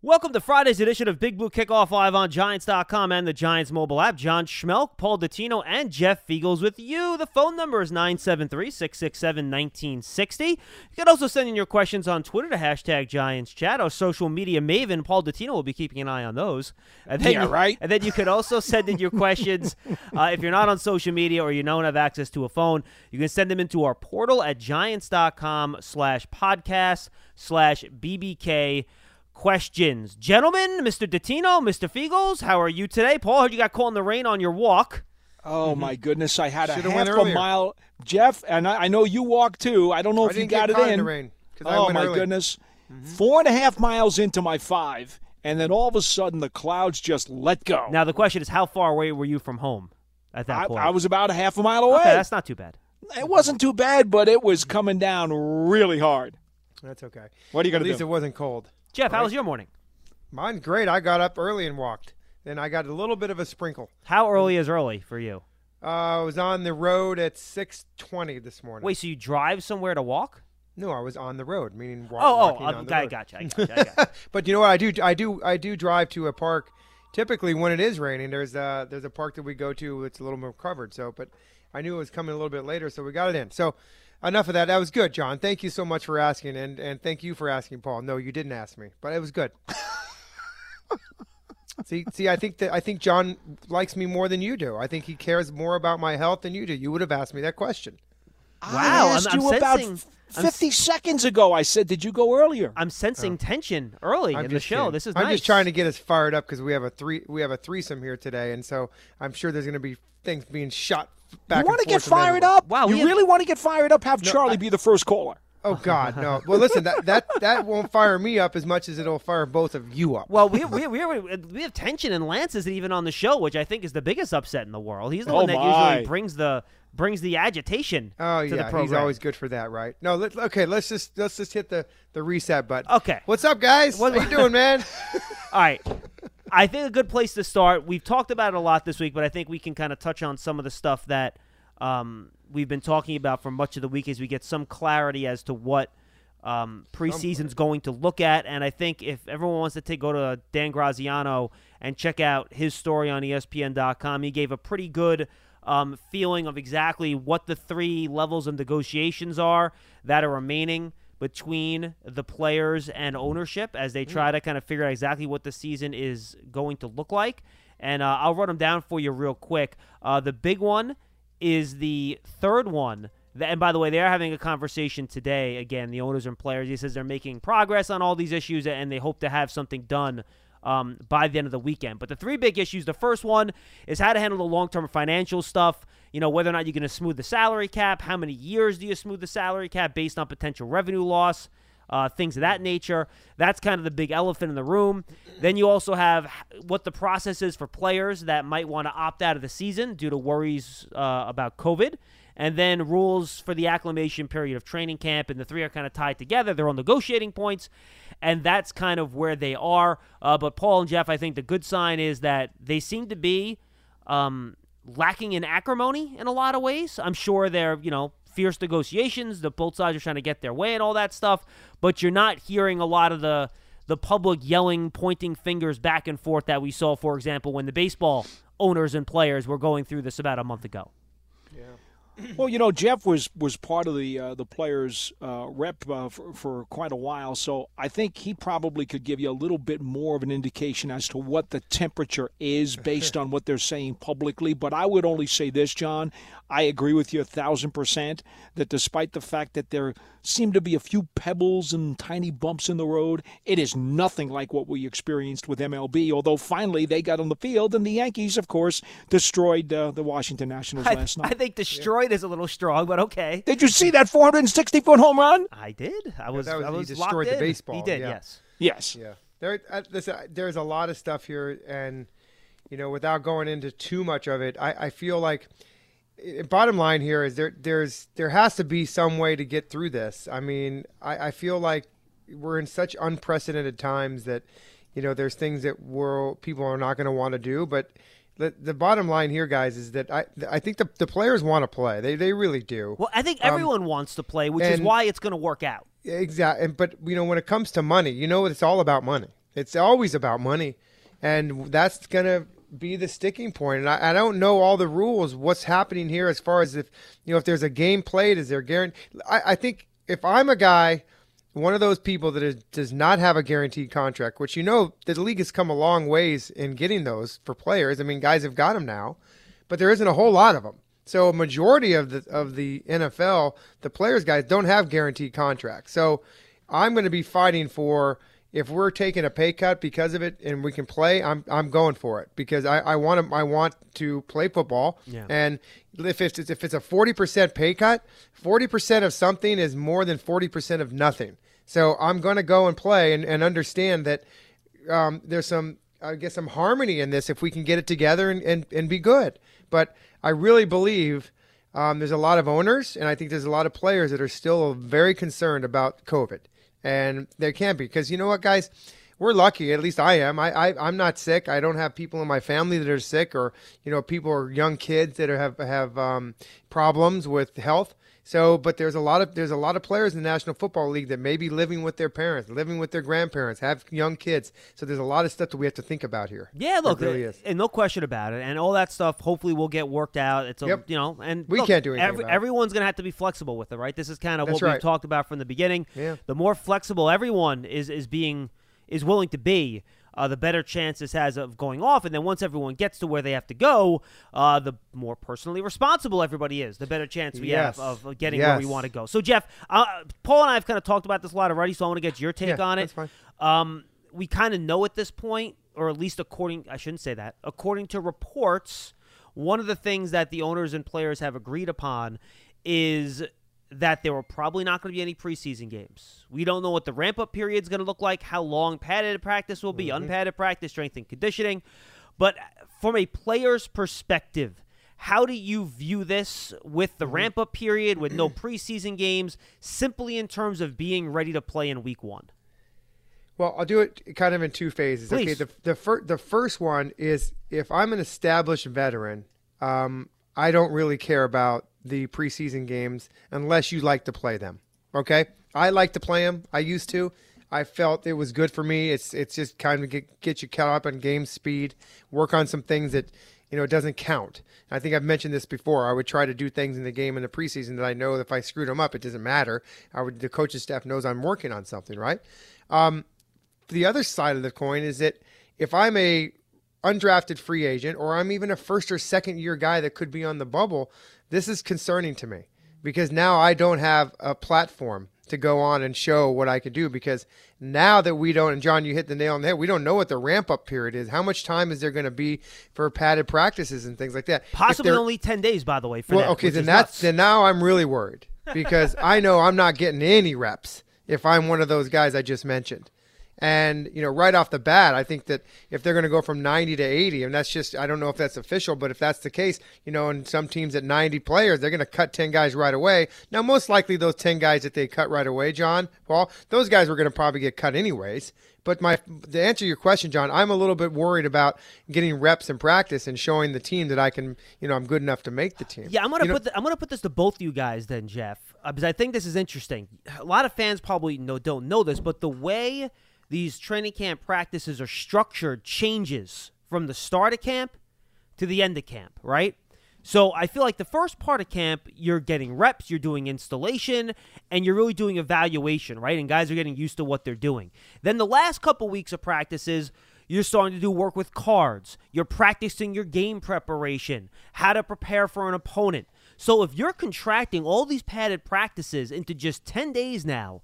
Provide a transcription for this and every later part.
Welcome to Friday's edition of Big Blue Kickoff Live on Giants.com and the Giants mobile app. John Schmelk, Paul Dottino, and Jeff Feagles with you. The phone number is 973 667 1960. You can also send in your questions on Twitter to hashtag Giants Chat. Our social media maven, Paul Dottino, will be keeping an eye on those. And then Yeah, you, right. And then you can also send in your questions. uh, if you're not on social media or you don't have access to a phone, you can send them into our portal at Giants.com slash podcast slash BBK questions. Gentlemen, Mr. Dottino, Mr. Feagles, how are you today? Paul, heard you got caught in the rain on your walk. Oh my goodness! I had a Should've half a mile, Jeff, and I, I know you walked too. I don't know I if you got it in. in the rain, 'cause I oh went my early. Mm-hmm. goodness! Four and a half miles into my five, and then all of a sudden the clouds just let go. Now, the question is, how far away were you from home at that I, point? I was about a half a mile away. Okay, that's not too bad. it wasn't too bad, but it was coming down really hard. That's okay. What are you gonna do? At least it wasn't cold. Jeff, how was your morning? Mine great. I got up early and walked. Then I got a little bit of a sprinkle. How early is early for you? Uh, I was on the road at 6:20 this morning. Wait, so you drive somewhere to walk? no, I was on the road, meaning wa- Oh, oh, walking I, on the I road. gotcha, I gotcha, I gotcha. But you know what? I do, I do, I do drive to a park. Typically, when it is raining, there's a there's a park that we go to. It's a little more covered. So, but I knew it was coming a little bit later, so we got it in. So, enough of that. That was good, John. Thank you so much for asking, and and thank you for asking, Paul. No, you didn't ask me, but it was good. see, see, I think that I think John likes me more than you do. I think he cares more about my health than you do. You would have asked me that question. Wow, I I'm- asked I'm you about sensing- f- I'm 50 seconds ago. I said, "Did you go earlier?" I'm sensing oh. tension early I'm in the show. kidding. This is I'm nice. just trying to get us fired up because we have a three we have a threesome here today, and so I'm sure there's going to be things being shot back. you want to get fired up? Wow, we you have- really want to get fired up? Have Charlie I- be the first caller. Oh God, no. Well, listen, that that that won't fire me up as much as it'll fire both of you up. Well, we we we we have tension and Lance isn't even on the show, which I think is the biggest upset in the world. He's the Oh, one that my. usually brings the brings the agitation. Oh to the yeah, he's always good for that, right? No, let, okay. Let's just let's just hit the the reset button. Okay. What's up, guys? What- How you doing, man? All right. I think a good place to start. We've talked about it a lot this week, but I think we can kind of touch on some of the stuff that um, we've been talking about for much of the week as we get some clarity as to what um, preseason's going to look at. And I think if everyone wants to take, go to Dan Graziano and check out his story on ESPN.com, he gave a pretty good um, feeling of exactly what the three levels of negotiations are that are remaining between the players and ownership as they try to kind of figure out exactly what the season is going to look like. And uh, I'll run them down for you real quick. Uh, the big one is the third one. And by the way, they are having a conversation today. Again, the owners and players. He says they're making progress on all these issues and they hope to have something done um, by the end of the weekend. But the three big issues the first one is how to handle the long term financial stuff. You know, whether or not you're going to smooth the salary cap, how many years do you smooth the salary cap based on potential revenue loss, uh, things of that nature. That's kind of the big elephant in the room. Then you also have what the process is for players that might want to opt out of the season due to worries uh, about COVID and then rules for the acclimation period of training camp, and the three are kind of tied together. They're on negotiating points, and that's kind of where they are. Uh, but Paul and Jeff, I think the good sign is that they seem to be um, lacking in acrimony in a lot of ways. I'm sure they're, you know, fierce negotiations. The both sides are trying to get their way and all that stuff, but you're not hearing a lot of the the public yelling, pointing fingers back and forth that we saw, for example, when the baseball owners and players were going through this about a month ago. Well, you know, Jeff was was part of the uh, the players' uh, rep uh, for, for quite a while, so I think he probably could give you a little bit more of an indication as to what the temperature is based on what they're saying publicly. But I would only say this, John. I agree with you a thousand percent that despite the fact that there seem to be a few pebbles and tiny bumps in the road, it is nothing like what we experienced with MLB. Although finally they got on the field, and the Yankees, of course, destroyed uh, the Washington Nationals I, last night. I think destroyed is a little strong, but okay. Did you see that 460 foot home run? I did. I was. that was- I he was destroyed locked the in. baseball, He did. yeah. Yes. Yes. Yeah, there. Uh, listen, there's a lot of stuff here, and you know, without going into too much of it, I, I feel like. eh, Bottom line here is there. There's there has to be some way to get through this. I mean, I, I feel like we're in such unprecedented times that, you know, there's things that we're people are not going to want to do. But the, the bottom line here, guys, is that I I think the, the players want to play. They they really do. Well, I think um, everyone wants to play, which is why it's going to work out. Exactly. But you know, when it comes to money, you know, it's all about money. It's always about money, and that's gonna be the sticking point. And I, I don't know all the rules. What's happening here as far as if you know if there's a game played, is there guarantee? I, I think if I'm a guy, one of those people that is, does not have a guaranteed contract, which you know the league has come a long ways in getting those for players. I mean, guys have got them now, but there isn't a whole lot of them. So a majority of the of the NFL, the players guys don't have guaranteed contracts. So I'm going to be fighting for if we're taking a pay cut because of it and we can play, I'm I'm going for it because I, I want to I want to play football. Yeah. And if it's if it's a forty percent pay cut, forty percent of something is more than forty percent of nothing. So I'm going to go and play and, and understand that um, there's some I guess some harmony in this if we can get it together and, and, and be good. But I really believe um, there's a lot of owners and I think there's a lot of players that are still very concerned about COVID and there can't be because you know what, guys, we're lucky. At least I am. I, I I'm not sick. I don't have people in my family that are sick, or you know, people or young kids that are, have have um, problems with health. So, but there's a lot of there's a lot of players in the National Football League that may be living with their parents, living with their grandparents, have young kids. So there's a lot of stuff that we have to think about here. Yeah, look, There really is. and no question about it, and all that stuff. Hopefully, will get worked out. It's a, Yep. you know, and We look, can't do anything every- everyone's going to have to be flexible with it, right? This is kind of That's what we've talked about from the beginning. Yeah. The more flexible everyone is is being is willing to be. Uh, the better chance this has of going off, and then once everyone gets to where they have to go, uh, the more personally responsible everybody is. The better chance we Yes. have of, getting where we want to go. So, Jeff, uh, Paul and I have kind of talked about this a lot already, so I want to get your take Yeah, on it. that's fine. Um, we kind of know at this point, or at least according, I shouldn't say that, according to reports, one of the things that the owners and players have agreed upon is that there were probably not going to be any preseason games. We don't know what the ramp up period is going to look like, how long padded practice will be, mm-hmm. unpadded practice, strength and conditioning. But uh, from a player's perspective, how do you view this with the mm-hmm. ramp up period, with no preseason games, simply in terms of being ready to play in week one? Well, I'll do it kind of in two phases. Okay, the the, fir- the first one is if I'm an established veteran, um, I don't really care about the preseason games unless you like to play them. Okay, I like to play them. I used to. I felt it was good for me. It's it's just kind of get get you caught up on game speed, work on some things that you know it doesn't count. I think I've mentioned this before. I would try to do things in the game in the preseason that I know if I screwed them up, it doesn't matter. I would the coaching staff knows I'm working on something, right? Um, the other side of the coin is that if I'm a undrafted free agent or I'm even a first or second year guy that could be on the bubble, this is concerning to me because now I don't have a platform to go on and show what I could do because now that we don't and John you hit the nail on the head we don't know what the ramp up period is how much time is there going to be for padded practices and things like that Possibly only 10 days, by the way, for well, that, okay, then that's nuts. then now I'm really worried because I know I'm not getting any reps if I'm one of those guys I just mentioned. And you know, right off the bat, I think that if they're going to go from 90 to 80, and that's just I don't know if that's official, but if that's the case, you know, and some teams at 90 players, they're going to cut 10 guys right away. Now, most likely those 10 guys that they cut right away, John, Paul, those guys were going to probably get cut anyways. But my to answer your question, John, I'm a little bit worried about getting reps in practice and showing the team that I can, you know, I'm good enough to make the team. Yeah, I'm gonna You know- put the, I'm gonna put this to both you guys then, Jeff, uh, because I think this is interesting. A lot of fans probably know don't know this, but the way these training camp practices are structured changes from the start of camp to the end of camp, right? So I feel like the first part of camp, you're getting reps, you're doing installation, and you're really doing evaluation, right? And guys are getting used to what they're doing. Then the last couple weeks of practices, you're starting to do work with cards. You're practicing your game preparation, how to prepare for an opponent. So if you're contracting all these padded practices into just 10 days now,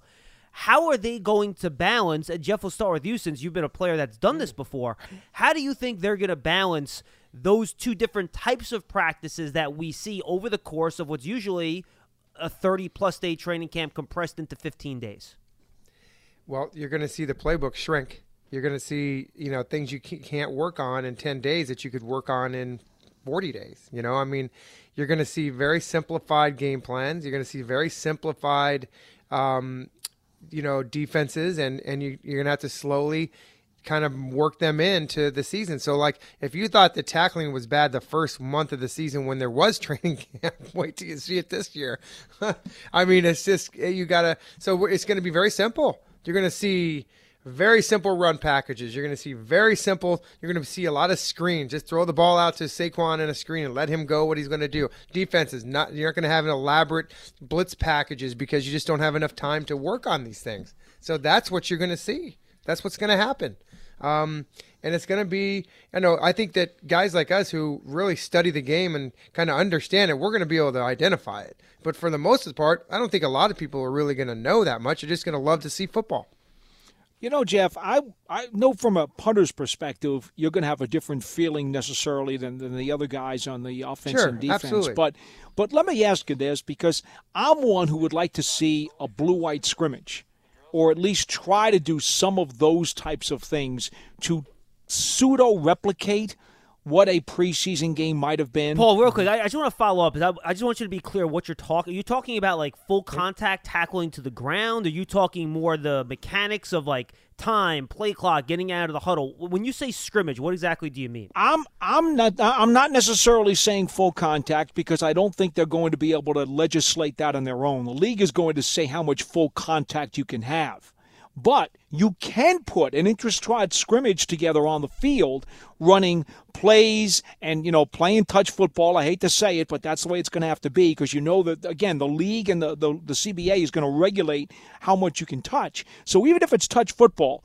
how are they going to balance? And Jeff, will start with you since you've been a player that's done this before. How do you think they're going to balance those two different types of practices that we see over the course of what's usually a 30 plus day training camp compressed into 15 days? Well, you're going to see the playbook shrink. You're going to see, you know, things you can't work on in 10 days that you could work on in 40 days. You know, I mean, you're going to see very simplified game plans. You're going to see very simplified, um, you know, defenses, and and you, you're to have to slowly kind of work them into the season. So, like, if you thought the tackling was bad the first month of the season when there was training camp, wait till you see it this year. I mean, it's just eh, you got to. So it's going to be very simple. You're going to see very simple run packages. You're going to see very simple. You're going to see a lot of screens. Just throw the ball out to Saquon in a screen and let him go what he's going to do. Defense is not. You're not going to have an elaborate blitz packages because you just don't have enough time to work on these things. So that's what you're going to see. That's what's going to happen. Um, and it's going to be, you know, I think that guys like us who really study the game and kind of understand it, we're going to be able to identify it. But for the most part, I don't think a lot of people are really going to know that much. They're just going to love to see football. You know, Jeff, I I know from a punter's perspective, you're going to have a different feeling necessarily than, than the other guys on the offense sure, and defense. Absolutely. But but let me ask you this because I'm one who would like to see a blue-white scrimmage, or at least try to do some of those types of things to pseudo replicate what a preseason game might have been. Paul, real quick, I, I just want to follow up. I, I, just want you to be clear what you're talking. Are you talking about like full contact tackling to the ground? Are you talking more the mechanics of like time, play clock, getting out of the huddle? When you say scrimmage, what exactly do you mean? I'm I'm not I'm not necessarily saying full contact because I don't think they're going to be able to legislate that on their own. The league is going to say how much full contact you can have. But you can put an intra-squad scrimmage together on the field, running plays and you know playing touch football. I hate to say it, but that's the way it's going to have to be because you know that again the league and the, the, the CBA is going to regulate how much you can touch. So even if it's touch football,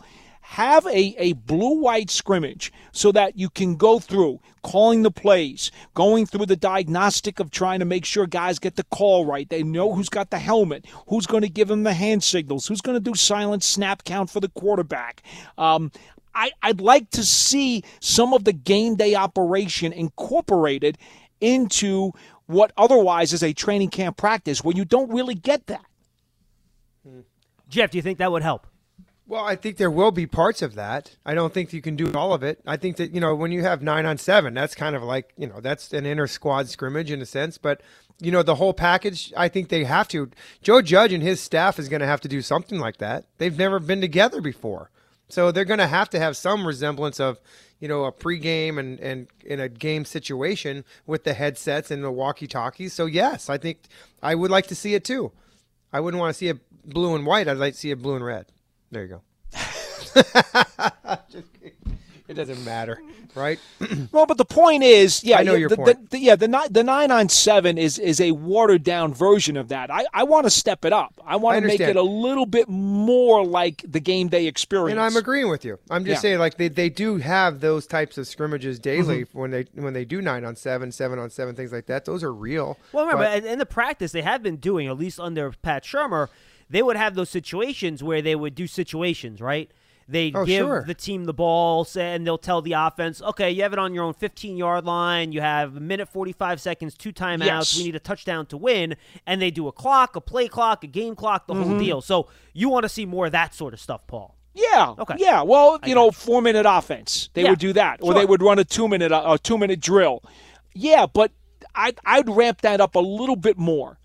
have a, a blue white scrimmage so that you can go through calling the plays, going through the diagnostic of trying to make sure guys get the call right. They know who's got the helmet, who's going to give them the hand signals, who's going to do silent snap count for the quarterback. Um, I, I'd like to see some of the game day operation incorporated into what otherwise is a training camp practice where you don't really get that. Jeff, do you think that would help? Well, I think there will be parts of that. I don't think you can do all of it. I think that, you know, when you have nine on seven, that's kind of like, you know, that's an inner squad scrimmage in a sense. But, you know, the whole package, I think they have to. Joe Judge and his staff is going to have to do something like that. They've never been together before. So they're going to have to have some resemblance of, you know, a pregame and, and in a game situation with the headsets and the walkie talkies. So, yes, I think I would like to see it too. I wouldn't want to see it blue and white. I'd like to see it blue and red. There you go. it doesn't matter, right? well, but the point is, yeah, I know yeah, your the, point. The, the, yeah, the nine, the nine on seven is is a watered down version of that. I, I want to step it up. I want to make it a little bit more like the game day experience. And I'm agreeing with you. I'm just Yeah. saying, like they, they do have those types of scrimmages daily Mm-hmm. when they when they do nine on seven, seven on seven, things like that. Those are real. Well, remember, But- in- in the practice they have been doing, at least under Pat Shurmur, they would have those situations where they would do situations, right? They Oh, give sure. the team the ball, say, and they'll tell the offense, "Okay, you have it on your own 15-yard line. You have a minute 45 seconds, two timeouts. Yes. We need a touchdown to win." And they do a clock, a play clock, a game clock, the Mm-hmm. whole deal. So you want to see more of that sort of stuff, Paul? Yeah. Okay. Yeah. Well, I you know, four minute offense. They Yeah. would do that, or they would run a two minute a two minute drill. Yeah, but I'd I'd ramp that up a little bit more.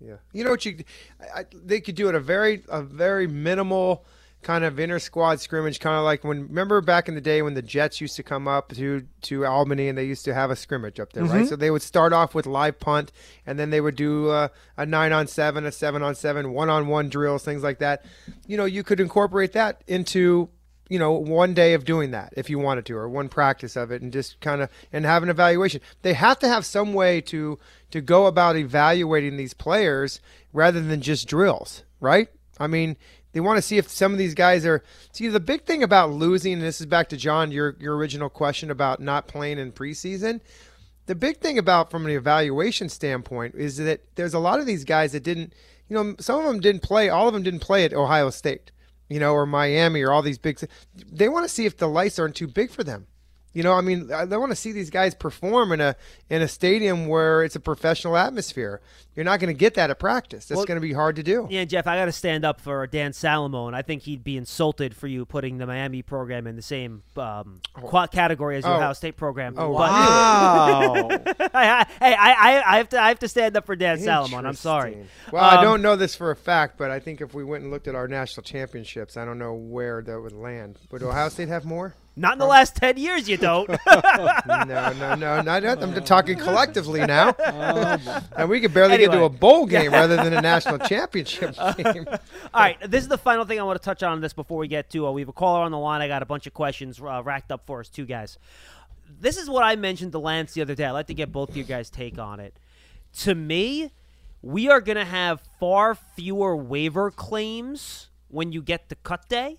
Yeah, you know what you, I, I, they could do it a very a very minimal kind of inter squad scrimmage, kind of like when remember back in the day when the Jets used to come up to to Albany and they used to have a scrimmage up there, right? So they would start off with live punt, and then they would do uh, a nine on seven, a seven on seven, one on one drills, things like that. You know, you could incorporate that into you know one day of doing that if you wanted to or one practice of it and just kind of and have an evaluation. They have to have some way to to go about evaluating these players rather than just drills right? I mean they want to see if some of these guys are see the big thing about losing and this is back to john your your original question about not playing in preseason. The big thing about from an evaluation standpoint is that there's a lot of these guys that didn't you know some of them didn't play all of them didn't play at ohio state you know or miami or all these big they want to see if the lights aren't too big for them you know i mean I- they want to see these guys perform in a in a stadium where it's a professional atmosphere you're not going to get that at practice that's Well- going to be hard to do Yeah, Jeff, I got to stand up for Dan Salomone. I think he'd be insulted for you putting the Miami program in the same um, qua- category as your Oh. Ohio State program. Oh, But- Wow. I, I, I, I have to I have to stand up for Dan Salomone. I'm sorry. Interesting. Well, I Um, don't know this for a fact, but I think if we went and looked at our national championships, I don't know where that would land. Would Ohio State have more? Not in the last ten years, you don't. no, no, no, not. I'm talking collectively now, and we could barely get to a bowl game rather than a national championship game. All right, this is the final thing I want to touch on this before we get to. Uh, we have a caller on the line. I got a bunch of questions uh, racked up for us, two guys. This is what I mentioned to Lance the other day. I'd like to get both of you guys' take on it. To me, we are going to have far fewer waiver claims when you get to cut day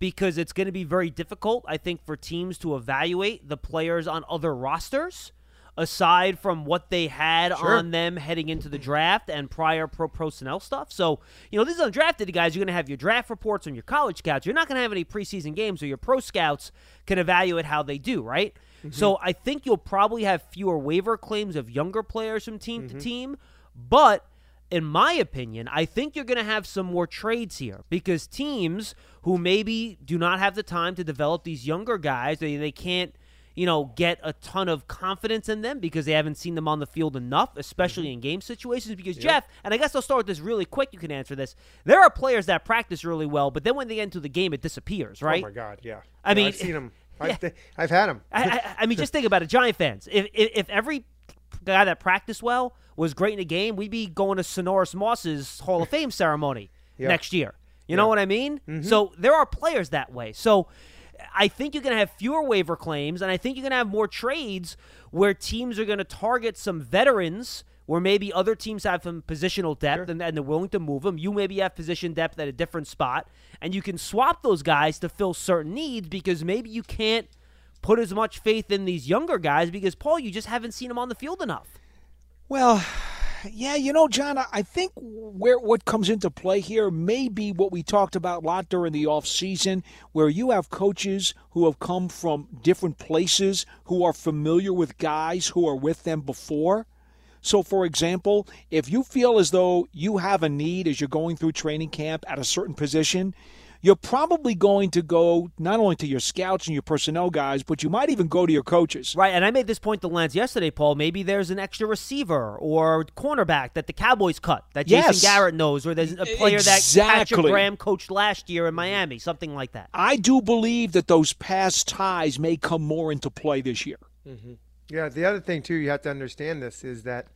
because it's going to be very difficult, I think, for teams to evaluate the players on other rosters aside from what they had Sure. on them heading into the draft and prior pro personnel stuff. So, you know, these undrafted guys, you're going to have your draft reports on your college scouts. You're not going to have any preseason games, so your pro scouts can evaluate how they do, right? Mm-hmm. So I think you'll probably have fewer waiver claims of younger players from team to mm-hmm. team, but in my opinion, I think you're going to have some more trades here because teams who maybe do not have the time to develop these younger guys, they, they can't, you know, get a ton of confidence in them because they haven't seen them on the field enough, especially mm-hmm. in game situations. Because, Jeff, and I guess I'll start with this really quick, you can answer this. There are players that practice really well, but then when they get into the game, it disappears, right? Oh my God, yeah. I Yeah, mean- I've seen them. Yeah. I've, I've had them. I, I, I mean, just think about it, Giant fans. If, if if every guy that practiced well was great in the game, we'd be going to Sinorice Moss's Hall of Fame ceremony Yeah. next year. You know what I mean? Mm-hmm. So there are players that way. So I think you're going to have fewer waiver claims, and I think you're going to have more trades where teams are going to target some veterans. Where maybe other teams have some positional depth and, and they're willing to move them. You maybe have position depth at a different spot, and you can swap those guys to fill certain needs because maybe you can't put as much faith in these younger guys because Paul, you just haven't seen them on the field enough. Well, yeah, you know, John, I- think where what comes into play here may be what we talked about a lot during the off season, where you have coaches who have come from different places who are familiar with guys who are with them before. So, for example, if you feel as though you have a need as you're going through training camp at a certain position, you're probably going to go not only to your scouts and your personnel guys, but you might even go to your coaches. Right, and I made this point to Lance yesterday, Paul. Maybe there's an extra receiver or cornerback that the Cowboys cut that Jason Garrett knows, or there's a player that Patrick Graham coached last year in Miami, something like that. I do believe that those past ties may come more into play this year. Mm-hmm. Yeah, the other thing too, you have to understand this is that,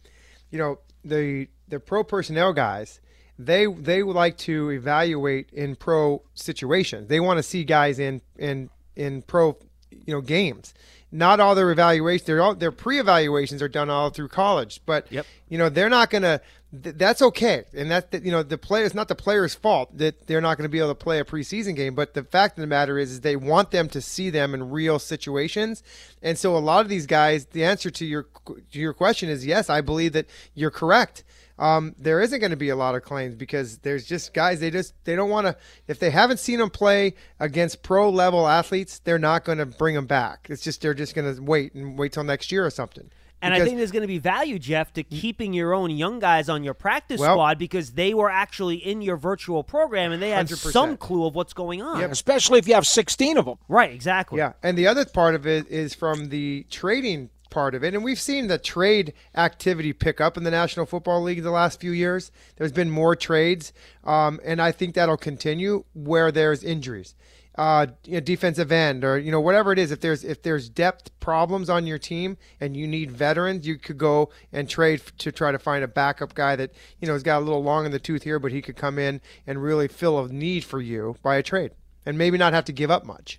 you know, the the pro personnel guys, they they would like to evaluate in pro situations. They want to see guys in in in pro, you know, games. Not all their evaluations, their all their pre-evaluations are done all through college, but Yep. you know they're not gonna. Th- that's okay, and that you know the player. It's not the player's fault that they're not going to be able to play a preseason game. But the fact of the matter is, is they want them to see them in real situations, and so a lot of these guys. The answer to your to your question is yes. I believe that you're correct. Um, there isn't going to be a lot of claims because there's just guys they just they don't want to if they haven't seen them play against pro level athletes they're not going to bring them back it's just they're just going to wait and wait till next year or something And I think there's going to be value, Jeff, to keeping your own young guys on your practice Well- squad because they were actually in your virtual program and they had 100%. some clue of what's going on. Especially if you have 16 of them. Right, exactly. Yeah, and the other part of it is from the trading part of it, and we've seen the trade activity pick up in the National Football League the last few years. There's been more trades, um, and I think that'll continue where there's injuries, uh, you know, defensive end, or you know whatever it is. If there's if there's depth problems on your team and you need veterans, you could go and trade to try to find a backup guy that you know has got a little long in the tooth here, but he could come in and really fill a need for you by a trade, and maybe not have to give up much.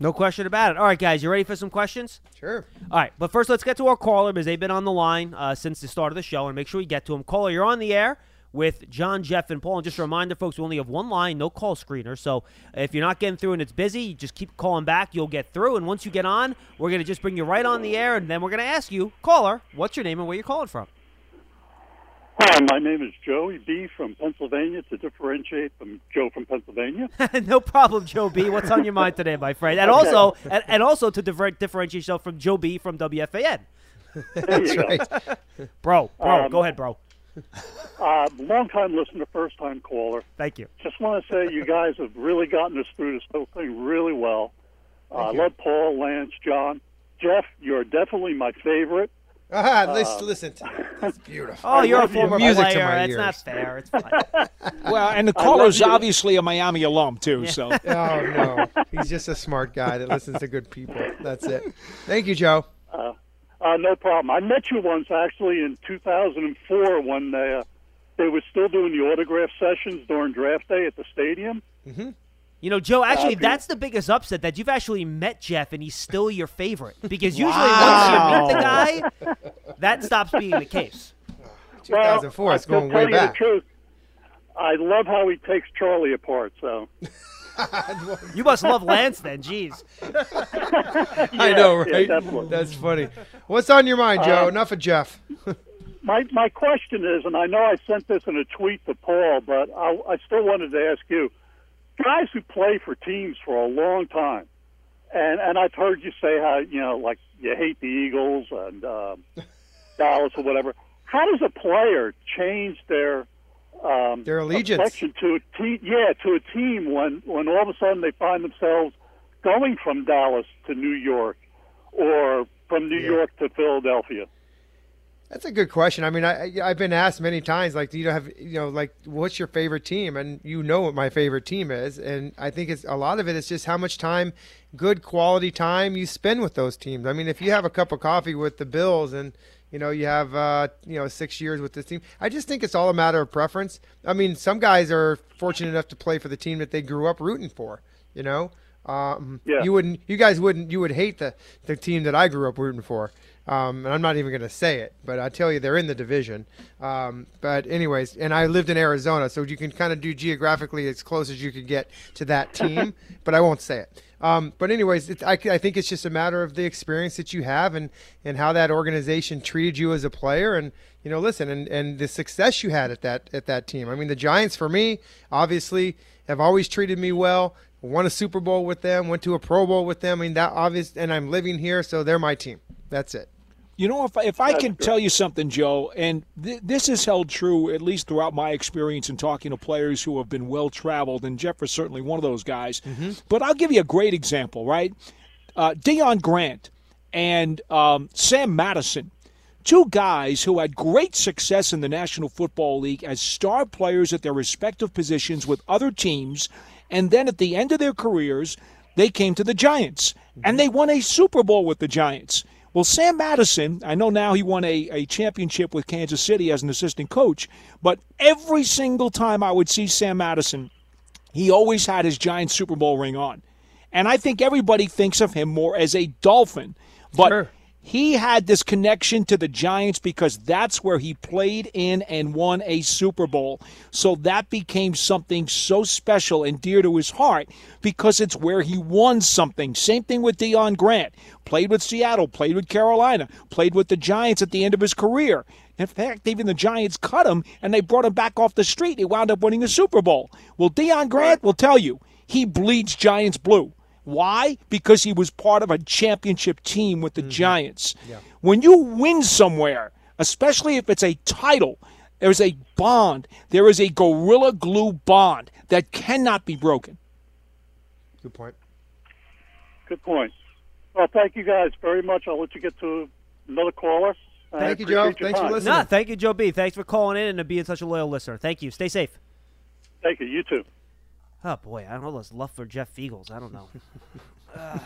No question about it. All right, guys, you ready for some questions? Sure. All right, but first let's get to our caller because they've been on the line uh, since the start of the show, and make sure we get to them. Caller, you're on the air with John, Jeff, and Paul. And just a reminder, folks, we only have one line, no call screener. So if you're not getting through and it's busy, you just keep calling back. You'll get through, and once you get on, we're gonna just bring you right on the air, and then we're gonna ask you, caller, what's your name and where you're calling from? Hi, my name is Joey B. from Pennsylvania to differentiate from Joe from Pennsylvania. no problem, Joe B. What's on your mind today, my friend? And Okay. also, and, and also to differ- differentiate yourself from Joe B. from WFAN. There you go. Right. Bro, bro, Um, go ahead, bro. Uh, long time listener, first time caller. Thank you. Just want to say you guys have really gotten us through this whole thing really well. Uh, I love Paul, Lance, John. Jeff, you're definitely my favorite. Ah, listen, listen to that. That's beautiful. Oh, you're a former Music to player. my That's ears. not fair. It's fine. Well, and the love caller's obviously a Miami alum too. So Oh no, he's just a smart guy that listens to good people. That's it. Thank you, Joe. Uh, no problem. I met you once actually in 2004 when they, uh, they were still doing the autograph sessions during draft day at the stadium. You know, Joe, actually, Happy. that's the biggest upset that you've actually met Jeff and he's still your favorite. Because usually once you meet the guy, that stops being the case. 2004. Well, it's going to tell way you back. The truth, I love how he takes Charlie apart. So You must love Lance then. Jeez. I know, right? definitely. That's funny. What's on your mind, Joe? Uh, Enough of Jeff. my my question is, and I know I sent this in a tweet to Paul, but I, I still wanted to ask you, guys who play for teams for a long time, and and I've heard you say how you know like you hate the Eagles and um, Dallas or whatever. How does a player change their um, Their allegiance. to a team? Yeah, to a team when when all of a sudden they find themselves going from Dallas to New York, or from New Yeah. York to Philadelphia. That's a good question. I mean, I, I've been asked many times, like, do you have, you know, like, what's your favorite team? And you know what my favorite team is. And I think it's a lot of it is just how much time, good quality time you spend with those teams. I mean, if you have a cup of coffee with the Bills and, you know, you have, uh, you know, six years with this team, I just think it's all a matter of preference. I mean, some guys are fortunate enough to play for the team that they grew up rooting for, you know? Um, Yeah. You wouldn't, you guys wouldn't, you would hate the, the team that I grew up rooting for. Um, and I'm not even going to say it, but I tell you, they're in the division. Um, but anyways, and I lived in Arizona, so you can kind of do geographically as close as you could get to that team. but I won't say it. Um, but anyways, it's, I, I think it's just a matter of the experience that you have and, and how that organization treated you as a player, and you know, listen, and, and the success you had at that at that team. I mean, the Giants for me, obviously, have always treated me well. Won a Super Bowl with them, went to a Pro Bowl with them. I mean, that obvious, and I'm living here, so they're my team. That's it. You know, if, if I That's can tell you something, Joe, and th- this has held true at least throughout my experience in talking to players who have been well traveled, and Jeff is certainly one of those guys. But I'll give you a great example, right? Uh, Deon Grant and um, Sam Madison, two guys who had great success in the National Football League as star players at their respective positions with other teams, and then at the end of their careers, they came to the Giants and they won a Super Bowl with the Giants. Well, Sam Madison, I know now he won a, a championship with Kansas City as an assistant coach, but every single time I would see Sam Madison, he always had his giant Super Bowl ring on. And I think everybody thinks of him more as a Dolphin. But Sure. He had this connection to the Giants because that's where he played in and won a Super Bowl. So that became something so special and dear to his heart because it's where he won something. Same thing with Deon Grant. Played with Seattle, played with Carolina, played with the Giants at the end of his career. In fact, even the Giants cut him and they brought him back off the street. He wound up winning a Super Bowl. Well, Deon Grant will tell you he bleeds Giants blue. Why? Because he was part of a championship team with the mm-hmm. Giants. When you win somewhere, especially if it's a title, there's a bond. There is a gorilla glue bond that cannot be broken. Good point. Good point. Well, thank you guys very much. I'll let you get to another caller. I Thank you, Joe. appreciate your Thanks for listening. Nah, thank you, Joe B. Thanks for calling in and being such a loyal listener. Thank you. Stay safe. Thank you. You too. Oh boy, I don't know this love for Jeff Feagles. I don't know. Uh,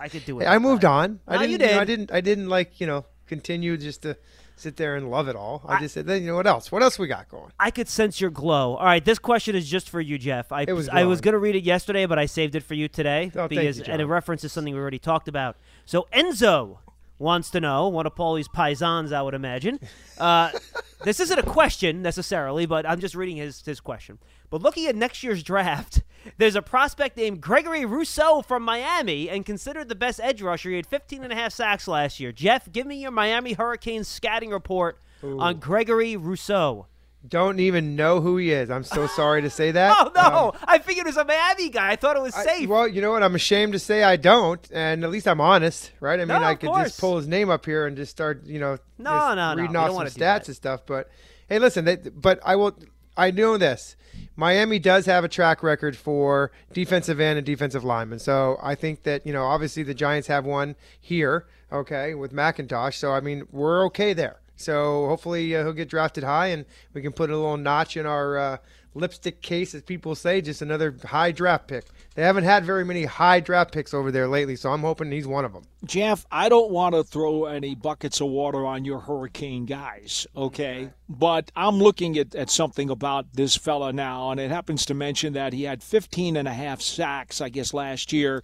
I could do it. Hey, I moved on. I No, didn't. you know, I did. didn't. I didn't like you know continue just to sit there and love it all. I, I- just said, then you know what else? What else we got going? I could sense your glow. All right, this question is just for you, Jeff. I was I was gonna read it yesterday, but I saved it for you today Oh, because you, and it references something we already talked about. So Enzo wants to know one of Paulie's paisans, I would imagine. Uh, this isn't a question necessarily, but I'm just reading his his question. But looking at next year's draft, there's a prospect named Gregory Rousseau from Miami and considered the best edge rusher. He had 15 and a half sacks last year. Jeff, give me your Miami Hurricanes scouting report on Gregory Rousseau. Don't even know who he is. I'm so sorry to say that. Oh no! Um, I figured it was a Miami guy. I thought it was I- safe. well, you know what? I'm ashamed to say I don't, and at least I'm honest, right? I mean, No, I could course. just pull his name up here and just start, you know, No, no, no. reading We off some stats and stuff. But hey, listen, they, but I will. I know this. Miami does have a track record for defensive end and defensive linemen. So I think that, you know, obviously the Giants have one here, okay, with McIntosh. So, I mean, we're okay there. So hopefully uh, he'll get drafted high and we can put a little notch in our uh, lipstick case, as people say, just another high draft pick. They haven't had very many high draft picks over there lately, so I'm hoping he's one of them. Jeff, I don't want to throw any buckets of water on your Hurricane guys, okay? But I'm looking at, at something about this fella now, and it happens to mention that he had 15 and a half sacks, I guess, last year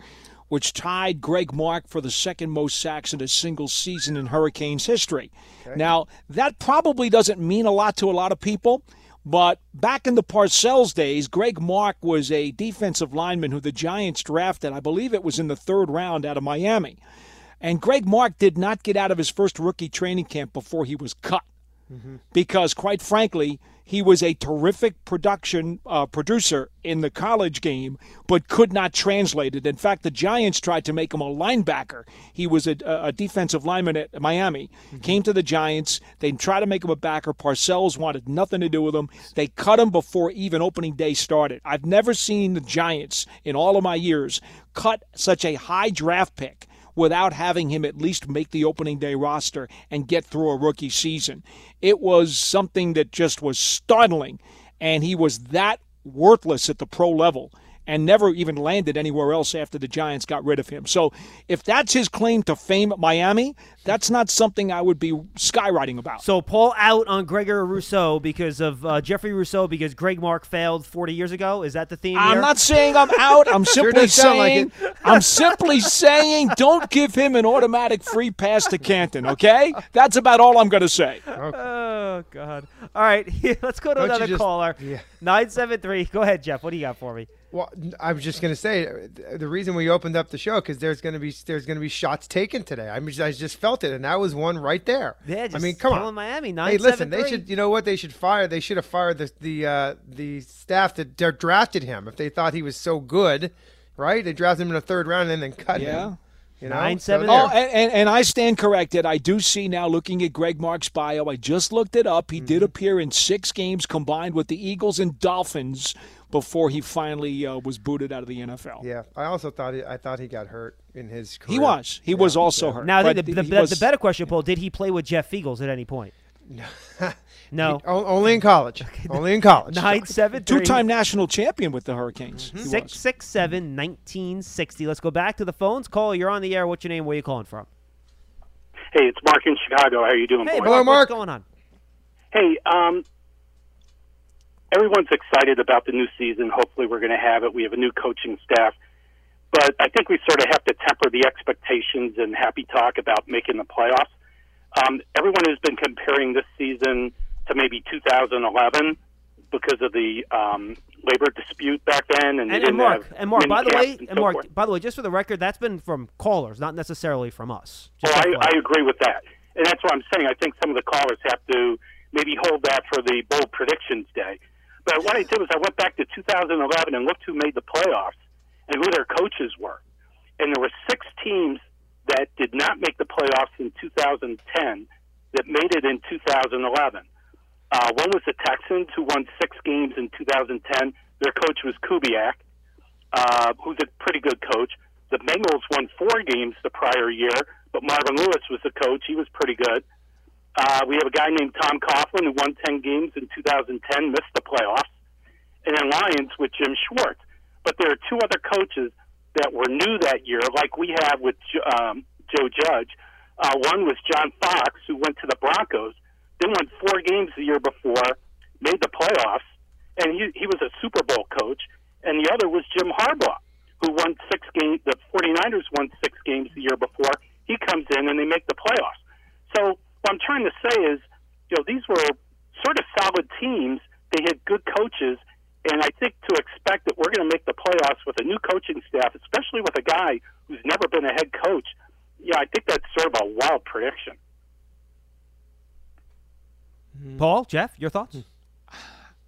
which tied Greg Mark for the second most sacks in a single season in Hurricanes history. Okay. Now, that probably doesn't mean a lot to a lot of people, but back in the Parcells days, Greg Mark was a defensive lineman who the Giants drafted. I believe it was in the third round out of Miami. And Greg Mark did not get out of his first rookie training camp before he was cut. Mm-hmm. Because, quite frankly, he was a terrific production uh, producer in the college game, but could not translate it. In fact, the Giants tried to make him a linebacker. He was a, a defensive lineman at Miami. Mm-hmm. Came to the Giants. They tried to make him a backer. Parcells wanted nothing to do with him. They cut him before even opening day started. I've never seen the Giants in all of my years cut such a high draft pick without having him at least make the opening day roster and get through a rookie season. It was something that just was startling, and he was that worthless at the pro level and never even landed anywhere else after the Giants got rid of him. So if that's his claim to fame at Miami, that's not something I would be skywriting about. So Paul out on Gregor Rousseau because of uh, Jeffrey Rousseau because Greg Mark failed 40 years ago. Is that the theme? I'm here? not saying I'm out. I'm simply saying like I'm simply saying don't give him an automatic free pass to Canton. Okay, that's about all I'm going to say. Okay. Oh God! All right, let's go to don't another just, caller. Nine seven three. Go ahead, Jeff. What do you got for me? Well, I was just going to say the reason we opened up the show because there's going to be there's going to be shots taken today. I mean, I just felt it, and that was one right there. Yeah, I mean, come on, Miami. Nine, hey, listen, they should. You know what? They should fire. They should have fired the the uh, the staff that drafted him if they thought he was so good. Right? They drafted him in the third round and then cut yeah. him. You know? Nine seven. oh, and, and, and, I stand corrected. I do see now, looking at Greg Mark's bio, I just looked it up. He mm-hmm. did appear in six games combined with the Eagles and Dolphins before he finally uh, was booted out of the NFL. Yeah, I also thought he, I thought he got hurt in his career. He was. He yeah, was also yeah. hurt. Now the, the, the, was, the, better question, Paul, did he play with Jeff Feagles at any point? No. no. He, only in college. only in college. Nine seven two-time national champion with the Hurricanes. Mm-hmm. Six six seven nineteen sixty. Let's go back to the phones. Call. You're on the air. What's your name? Where are you calling from? Hey, it's Mark in Chicago. How are you doing? Hey, boy? Mark, Mark. What's going on? Hey, um, everyone's excited about the new season. Hopefully, we're going to have it. We have a new coaching staff. But I think we sort of have to temper the expectations and happy talk about making the playoffs. Um, everyone has been comparing this season to maybe 2011 because of the um, labor dispute back then. And, and, and Mark, and Mark, by the way, and, and Mark, forth. by the way, just for the record, that's been from callers, not necessarily from us. Just well, I, I agree with that, and that's what I'm saying. I think some of the callers have to maybe hold that for the bold predictions day. But what I did was I went back to 2011 and looked who made the playoffs and who their coaches were. And there were six teams that did not make the playoffs in 2010 that made it in 2011. Uh, one was the Texans, who won six games in 2010. Their coach was Kubiak, uh, who's a pretty good coach. The Bengals won four games the prior year, but Marvin Lewis was the coach. He was pretty good. Uh, we have a guy named Tom Coughlin who won 10 games in 2010, missed the playoffs. And then Lions with Jim Schwartz. But there are two other coaches that were new that year, like we have with um, Joe Judge. Uh, one was John Fox, who went to the Broncos, then won four games the year before, made the playoffs, and he, he was a Super Bowl coach. And the other was Jim Harbaugh, who won six games. The 49ers won six games the year before. He comes in and they make the playoffs. So what I'm trying to say is, you know, these were sort of solid teams. They had good coaches, and I think to expect that we're going to make the playoffs with a new coaching staff, especially with a guy who's never been a head coach, yeah, I think that's sort of a wild prediction. Paul, Jeff, your thoughts? Hmm.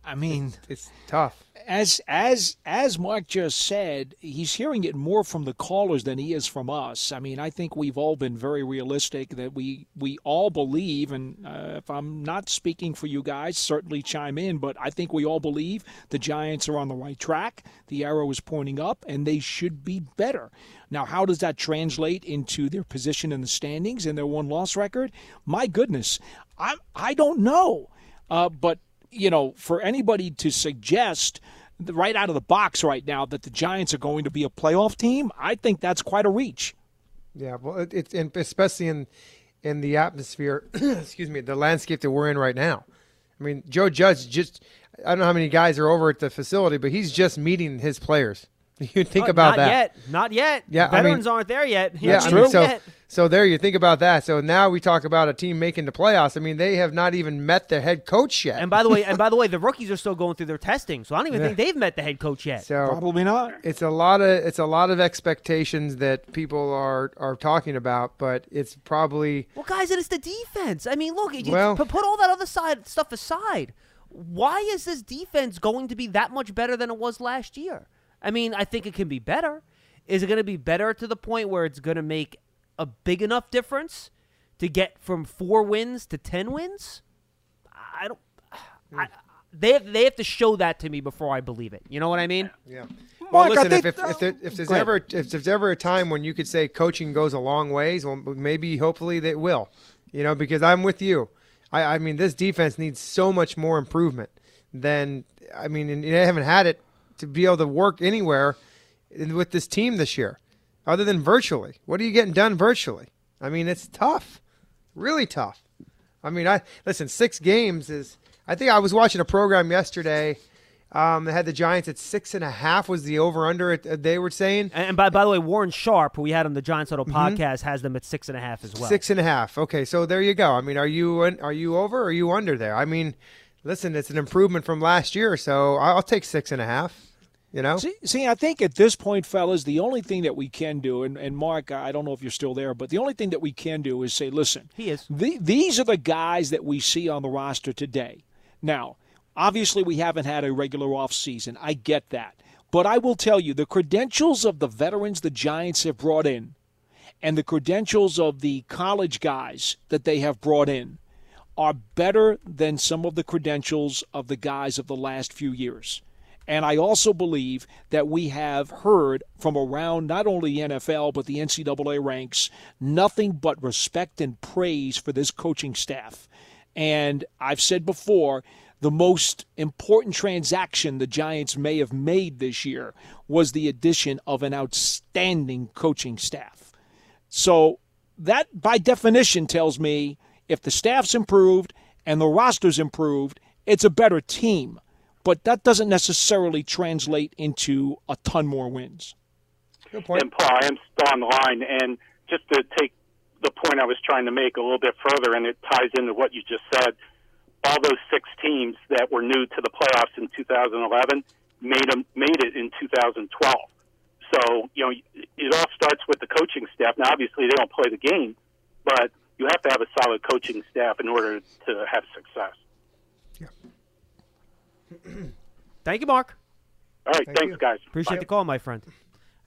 I mean, It's tough. as as as Mark just said, he's hearing it more from the callers than he is from us. I mean, I think we've all been very realistic that we we all believe, and uh, if I'm not speaking for you guys, certainly chime in. But I think we all believe the Giants are on the right track. The arrow is pointing up, and they should be better. Now, how does that translate into their position in the standings and their one loss record? My goodness, I I don't know, uh, but you know, for anybody to suggest right out of the box right now that the Giants are going to be a playoff team, I think that's quite a reach. Yeah, well, it's and especially in in the atmosphere. excuse me, the landscape that we're in right now. I mean, Joe Judge just. I don't know how many guys are over at the facility, but he's just meeting his players. You think Uh, about not that. yet. Not yet. Yeah, I mean- veterans aren't there yet. He Yeah, I mean, so yet. so there you think about that. So now we talk about a team making the playoffs. I mean, they have not even met their head coach yet. And by the way, and by the way, the rookies are still going through their testing, so I don't even Yeah. think they've met the head coach yet. so Probably not. it's a lot of it's a lot of expectations that people are are talking about, but it's probably Well, guys, and it's the defense. I mean, look, you Well- put, put all that other side stuff aside. Why is this defense going to be that much better than it was last year? I mean, I think it can be better. Is it going to be better to the point where it's going to make a big enough difference to get from four wins to ten wins? I don't. I, hmm. they have, they have to show that to me before I believe it. You know what I mean? Yeah. Mark, Well, I listen, think- if, if, if, there, if there's Go ever if there's ever a time when you could say coaching goes a long ways, well, maybe hopefully they will. You know, because I'm with you. I, I mean, this defense needs so much more improvement than I mean, and they haven't had it to be able to work anywhere with this team this year, other than virtually. What are you getting done virtually? I mean, it's tough, really tough. I mean, I listen. Six games is. I think I was watching a program yesterday. Um, that had the Giants at six and a half was the over under. They were saying And, by, by the way, Warren Sharp, who we had on the Giants Auto podcast, has them at six and a half as well. Mm-hmm. Six and a half. Okay, so there you go. I mean, are you are you over? or Are you under there? I mean, listen, it's an improvement from last year, so I'll take six and a half. You know, See, see, I think at this point, fellas, the only thing that we can do, and, and Mark, I don't know if you're still there, but the only thing that we can do is say, listen, He is. the, these are the guys that we see on the roster today. Now, obviously, we haven't had a regular off season. I get that. But I will tell you, the credentials of the veterans the Giants have brought in and the credentials of the college guys that they have brought in are better than some of the credentials of the guys of the last few years. And I also believe that we have heard from around not only the NFL but the NCAA ranks nothing but respect and praise for this coaching staff. And I've said before, the most important transaction the Giants may have made this year was the addition of an outstanding coaching staff. So that, by definition, tells me if the staff's improved and the roster's improved, it's a better team. But that doesn't necessarily translate into a ton more wins. good point. And Paul, I am still on the line, and just to take the point I was trying to make a little bit further, and it ties into what you just said. All those six teams that were new to the playoffs in 2011 made them made it in 2012. So you know, it all starts with the coaching staff. Now, obviously, they don't play the game, but you have to have a solid coaching staff in order to have success. Thank you, Mark. All right, Thank thanks, you. guys. Appreciate Bye. the call, my friend.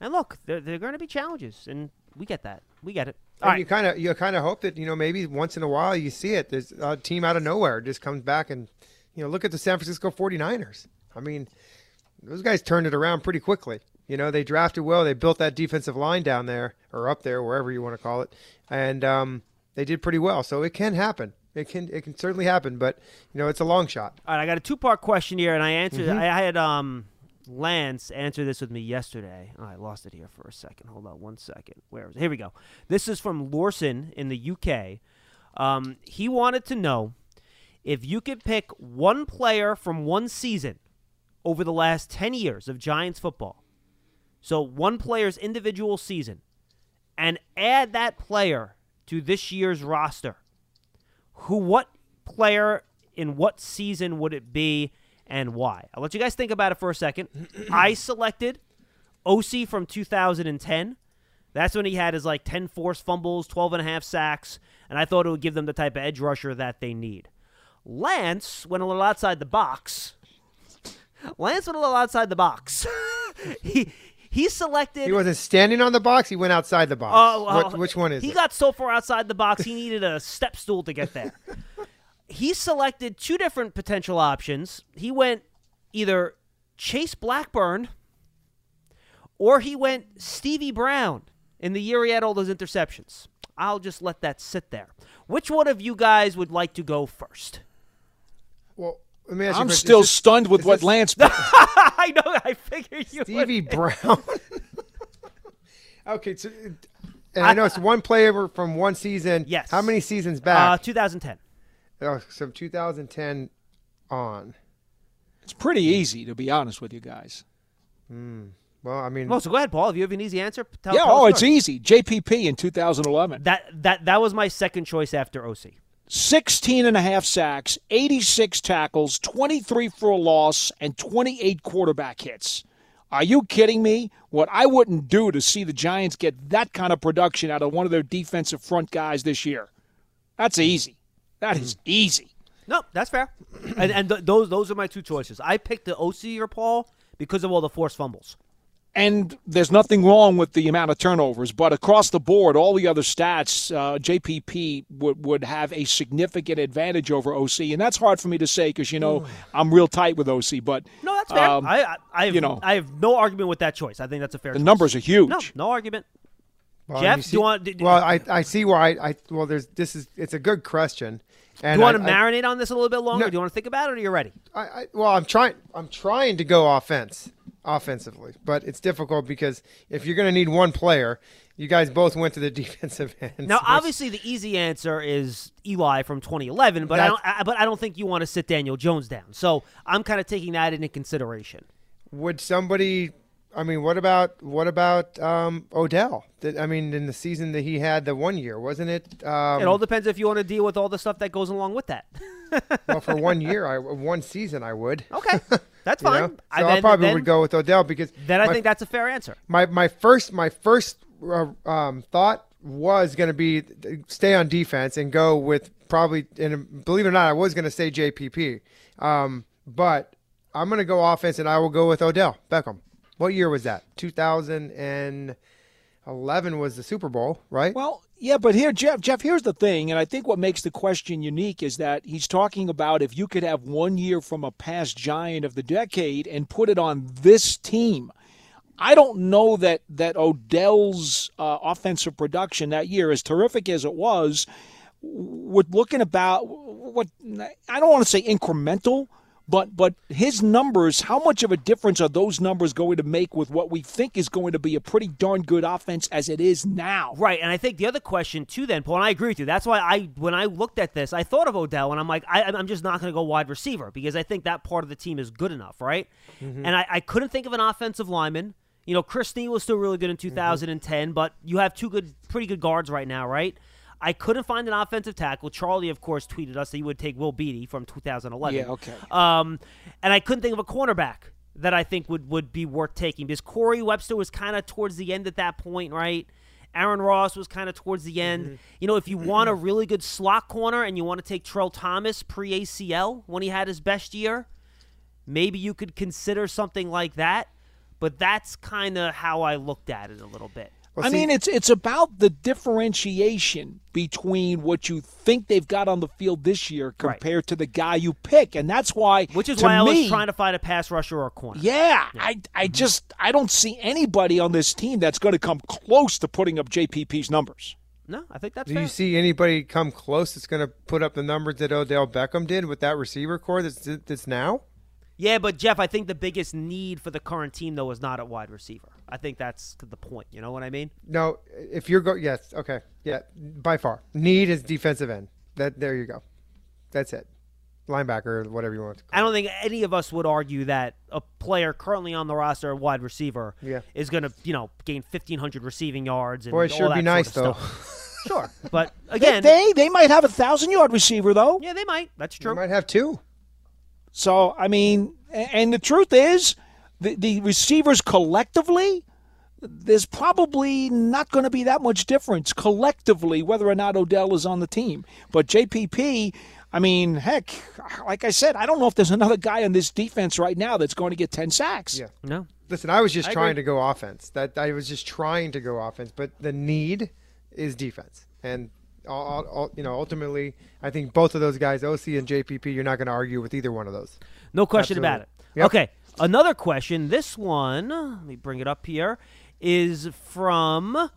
And look, there, there are going to be challenges, and we get that. We get it. All And right. you kind of you kind of hope that you know maybe once in a while you see it. There's a team out of nowhere just comes back and you know look at the San Francisco 49ers. I mean, those guys turned it around pretty quickly. You know, they drafted well. They built that defensive line down there or up there, wherever you want to call it, and um, they did pretty well. So it can happen. It can it can certainly happen, but you know it's a long shot. All right, I got a two-part question here, and I answered. Mm-hmm. I, I had um Lance answer this with me yesterday. Oh, I lost it here for a second. Hold on one second. Where is it? Here we go. This is from Lawson in the UK. Um, he wanted to know if you could pick one player from one season over the last ten years of Giants football. So one player's individual season, and add that player to this year's roster who what player in what season would it be and why? I'll let you guys think about it for a second. I selected Osi from 2010. That's when he had his like 10 forced fumbles, 12 and a half sacks, and I thought it would give them the type of edge rusher that they need. Lance went a little outside the box Lance went a little outside the box. he he selected. He wasn't standing on the box. He went outside the box. Oh, well, What- oh, which one is he it? got so far outside the box he needed a step stool to get there. he selected two different potential options. He went either Chase Blackburn or he went Stevie Brown in the year he had all those interceptions. I'll just let that sit there. Which one of you guys would like to go first? well, let me ask you. a I'm question. still Is this stunned with what this- Lance. picked. I know. I figured you. would. Stevie Brown. okay, so and I know it's one player from one season. Yes. How many seasons Uh, back? 2010. oh, so 2010 on. it's pretty easy, to be honest with you guys. Well, I mean, Well, so go ahead, Paul. If you have an easy answer, tell. yeah, tell oh, us it's easy. JPP in 2011. That that that was my second choice after Osi. 16 and a half sacks, 86 tackles, 23 for a loss, and 28 quarterback hits. Are you kidding me? What I wouldn't do to see the Giants get that kind of production out of one of their defensive front guys this year. That's easy. That is mm-hmm. easy. No, that's fair. and and th- those those are my two choices. I picked the Osi or Paul because of all the forced fumbles. And there's nothing wrong with the amount of turnovers, but across the board, all the other stats, uh, JPP would, would have a significant advantage over Osi. And that's hard for me to say because, you know, I'm real tight with Osi. But No, that's fair. um, I I, I have, you know. I have no argument with that choice. I think that's a fair. the choice. numbers are huge. No, no argument. well, Jeff, you do you want- d- d- well, I I see why. I, I well, there's this is it's a good question. And Do you want to I, I- marinate on this a little bit longer? No. do you want to think about it, or are you ready? I, I well, I'm trying. I'm trying to go offense, offensively, but it's difficult because if you're going to need one player, you guys both went to the defensive end. Now, obviously, the easy answer is Eli from 2011, but I don't. I, but I don't think you want to sit Daniel Jones down. So I'm kind of taking that into consideration. would somebody? I mean, what about what about um, Odell? I mean, in the season that he had, the one year, wasn't it? Um, it all depends if you want to deal with all the stuff that goes along with that. well, for one year, I one season, I would. Okay, that's fine. know? So I, I, probably then, would go with Odell because Then I my, think that's a fair answer. my my first my first uh, um, thought was going to be stay on defense and go with probably and believe it or not, I was going to say JPP, um, but I'm going to go offense and I will go with Odell Beckham. What year was that? 2011 was the Super Bowl, right? Well, yeah, but here, Jeff, Jeff, here's the thing, and I think what makes the question unique is that he's talking about if you could have one year from a past giant of the decade and put it on this team. I don't know that that Odell's uh, offensive production that year, as terrific as it was, would looking about what I don't want to say incremental, but but his numbers, how much of a difference are those numbers going to make with what we think is going to be a pretty darn good offense as it is now? Right, and I think the other question too, then Paul, and I agree with you. That's why I, when I looked at this, I thought of Odell, and I'm like, I, I'm just not going to go wide receiver because I think that part of the team is good enough, right? Mm-hmm. And I, I couldn't think of an offensive lineman. You know, Chris Snee was still really good in 2010, but you have two good, pretty good guards right now, right? I couldn't find an offensive tackle. Charlie, of course, tweeted us that he would take Will Beatty from 2011. Yeah, okay. Um, and I couldn't think of a cornerback that I think would, would be worth taking because Corey Webster was kind of towards the end at that point, right? Aaron Ross was kind of towards the end. You know, if you want a really good slot corner and you want to take Terrell Thomas pre ACL when he had his best year, maybe you could consider something like that. But that's kind of how I looked at it a little bit. Well, I see- mean, it's it's about the differentiation between what you think they've got on the field this year compared to the guy you pick, and that's why. Which is to why I was trying to find a pass rusher or a corner. Yeah, I I just I don't see anybody on this team that's going to come close to putting up JPP's numbers. No, I think that's Do fair. you see anybody come close that's going to put up the numbers that Odell Beckham did with that receiver corps that's that's now? Yeah, but Jeff, I think the biggest need for the current team though is not at wide receiver. I think that's the point. You know what I mean? No, if you're go yes, okay. Yeah, by far. Need is defensive end. That there you go. That's it. Linebacker, whatever you want to call I don't think any of us would argue that a player currently on the roster, a wide receiver, Yeah. is going to you know gain fifteen hundred receiving yards. And Boy, it all sure be nice sort of though. sure, but They, again, they they might have a thousand yard receiver though. yeah, they might. That's You true. might have two. So I mean, and the truth is, the the receivers collectively. There's probably not going to be that much difference collectively whether or not Odell is on the team. But JPP, I mean, heck, like I said, I don't know if there's another guy on this defense right now that's going to get 10 sacks. Yeah. No. Listen, I was just I trying agree. to go offense. That I was just trying to go offense, but the need is defense. And all, all, all- you know, ultimately, I think both of those guys, Osi and JPP, you're not going to argue with either one of those. No question about it. Yep. Okay, another question. This one, let me bring it up here, is from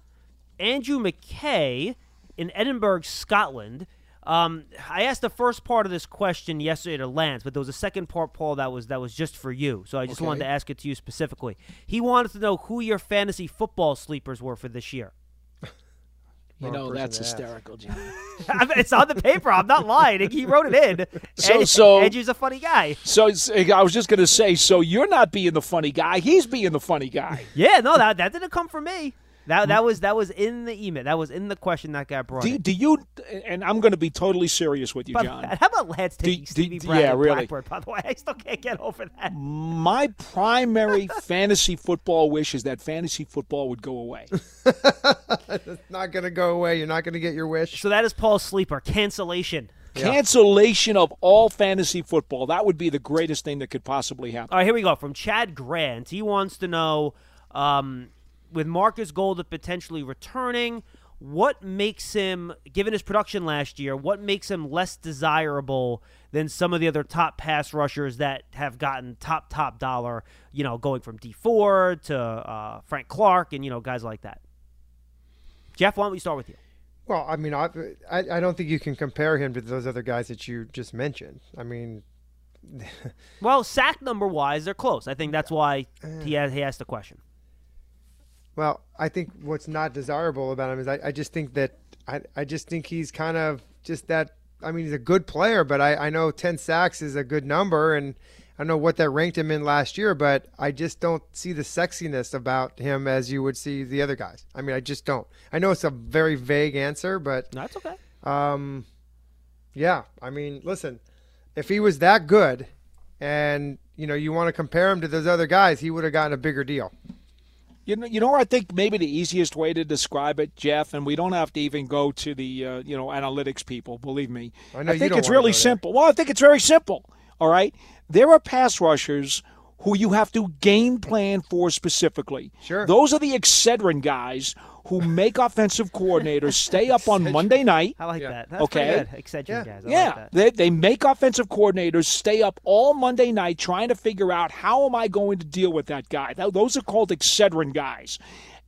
Andrew McKay in Edinburgh, Scotland. Um, I asked the first part of this question yesterday to Lance, but there was a second part, Paul, that was that was just for you. So I just wanted to ask it to you specifically. He wanted to know who your fantasy football sleepers were for this year. You know, that's hysterical, John. it's on the paper. I'm not lying. He wrote it in. So- And- so- Andrew's a funny guy. So eh, I was just going to say, so you're not being the funny guy. He's being the funny guy. Yeah, no, that that didn't come from me. That that was that was in the email. That was in the question that got brought. Do, do you, and I'm going to be totally serious with you, But John. how about Lance taking do- Stevie do- Brown yeah, really. Blackburn? By the way, I still can't get over that. My primary fantasy football wish is that fantasy football would go away. It's not going to go away. You're not going to get your wish. So that is Paul's sleeper cancellation. Cancellation of all fantasy football. That would be the greatest thing that could possibly happen. All right, here we go. From Chad Grant, he wants to know, um, with Marcus Golden potentially returning, what makes him, given his production last year, what makes him less desirable than some of the other top pass rushers that have gotten top top dollar? You know, going from Dee Ford to uh, Frank Clark and you know guys like that. Jeff, why don't we start with you? Well, I mean, I, I I don't think you can compare him to those other guys that you just mentioned. I mean, Well, sack number wise, they're close. I think that's why he has, he asked the question. Well, I think what's not desirable about him is I, I just think that I, I just think he's kind of just that. I mean, he's a good player, but I, I know 10 sacks is a good number, and I don't know what that ranked him in last year, but I just don't see the sexiness about him as you would see the other guys. I mean, I just don't. I know it's a very vague answer, but No, that's okay. um, yeah. I mean, listen, if he was that good, and you know, you want to compare him to those other guys, he would have gotten a bigger deal. You know, you know, I think maybe the easiest way to describe it, Jeff, and we don't have to even go to the uh, you know analytics people. Believe me, I know you think it's really simple. Well, I think it's very simple. All right, there are pass rushers who you have to game plan for specifically. Sure. those are the Excedrin guys who make offensive coordinators stay up on Monday night. I like Yeah. that. That's Okay. pretty good. Excedrin Yeah. guys. I Yeah, like that. they, they make offensive coordinators stay up all Monday night trying to figure out how am I going to deal with that guy. Th- Those are called Excedrin guys.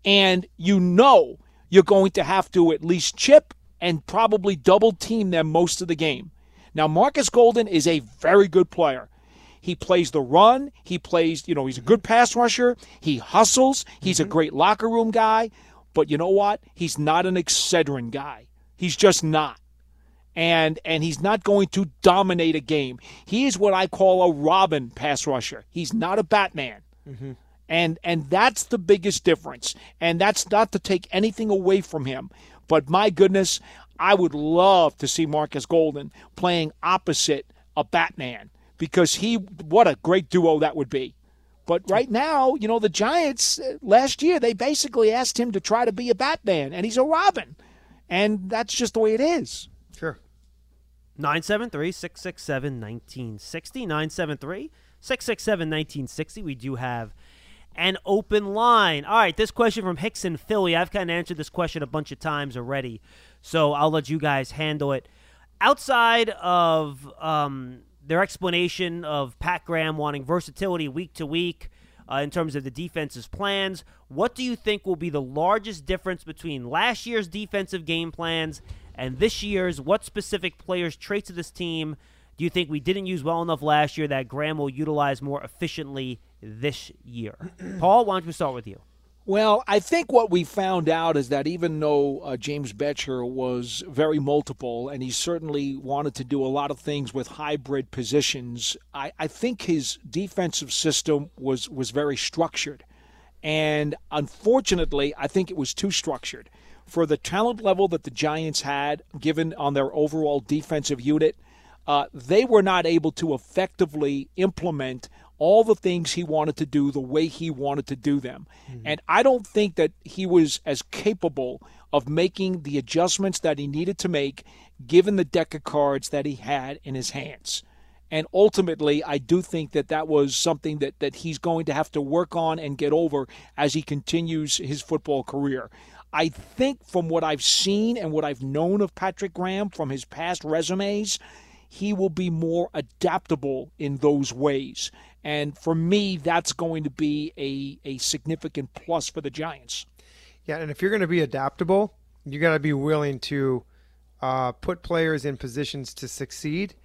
And you know you're going to have to at least chip and probably double team them most of the game. Now, Marcus Golden is a very good player. He plays the run. He plays, you know, he's a good pass rusher. He hustles. He's a mm-hmm. great locker room guy. But you know what? He's not an Excedrin guy. He's just not and and he's not going to dominate a game. He is what I call a Robin pass rusher. He's not a Batman. Mm-hmm. And and that's the biggest difference. And that's not to take anything away from him. But my goodness, I would love to see Marcus Golden playing opposite a Batman because he what a great duo that would be. But right now, you know, the Giants uh, last year they basically asked him to try to be a Batman and he's a Robin. And that's just the way it is. Sure. 973 667 1960. 973 667 1960. We do have an open line. All right, this question from Hicks Hickson Philly. I've kind of answered this question a bunch of times already, so I'll let you guys handle it. Outside of um, their explanation of Pat Graham wanting versatility week to week uh, in terms of the defense's plans, what do you think will be the largest difference between last year's defensive game plans and this year's? What specific players, traits of this team, do you think we didn't use well enough last year that Graham will utilize more efficiently this year? Paul, why don't we start with you? Well, I think what we found out is that even though uh, James Bettcher was very multiple and he certainly wanted to do a lot of things with hybrid positions, I, I think his defensive system was, was very structured. And unfortunately, I think it was too structured. For the talent level that the Giants had, given on their overall defensive unit, uh, they were not able to effectively implement all the things he wanted to do the way he wanted to do them. Mm-hmm. And I don't think that he was as capable of making the adjustments that he needed to make given the deck of cards that he had in his hands. And ultimately, I do think that that was something that, that he's going to have to work on and get over as he continues his football career. I think from what I've seen and what I've known of Patrick Graham from his past resumes, he will be more adaptable in those ways. And for me, that's going to be a, a significant plus for the Giants. Yeah, and if you're going to be adaptable, you got to be willing to uh, put players in positions to succeed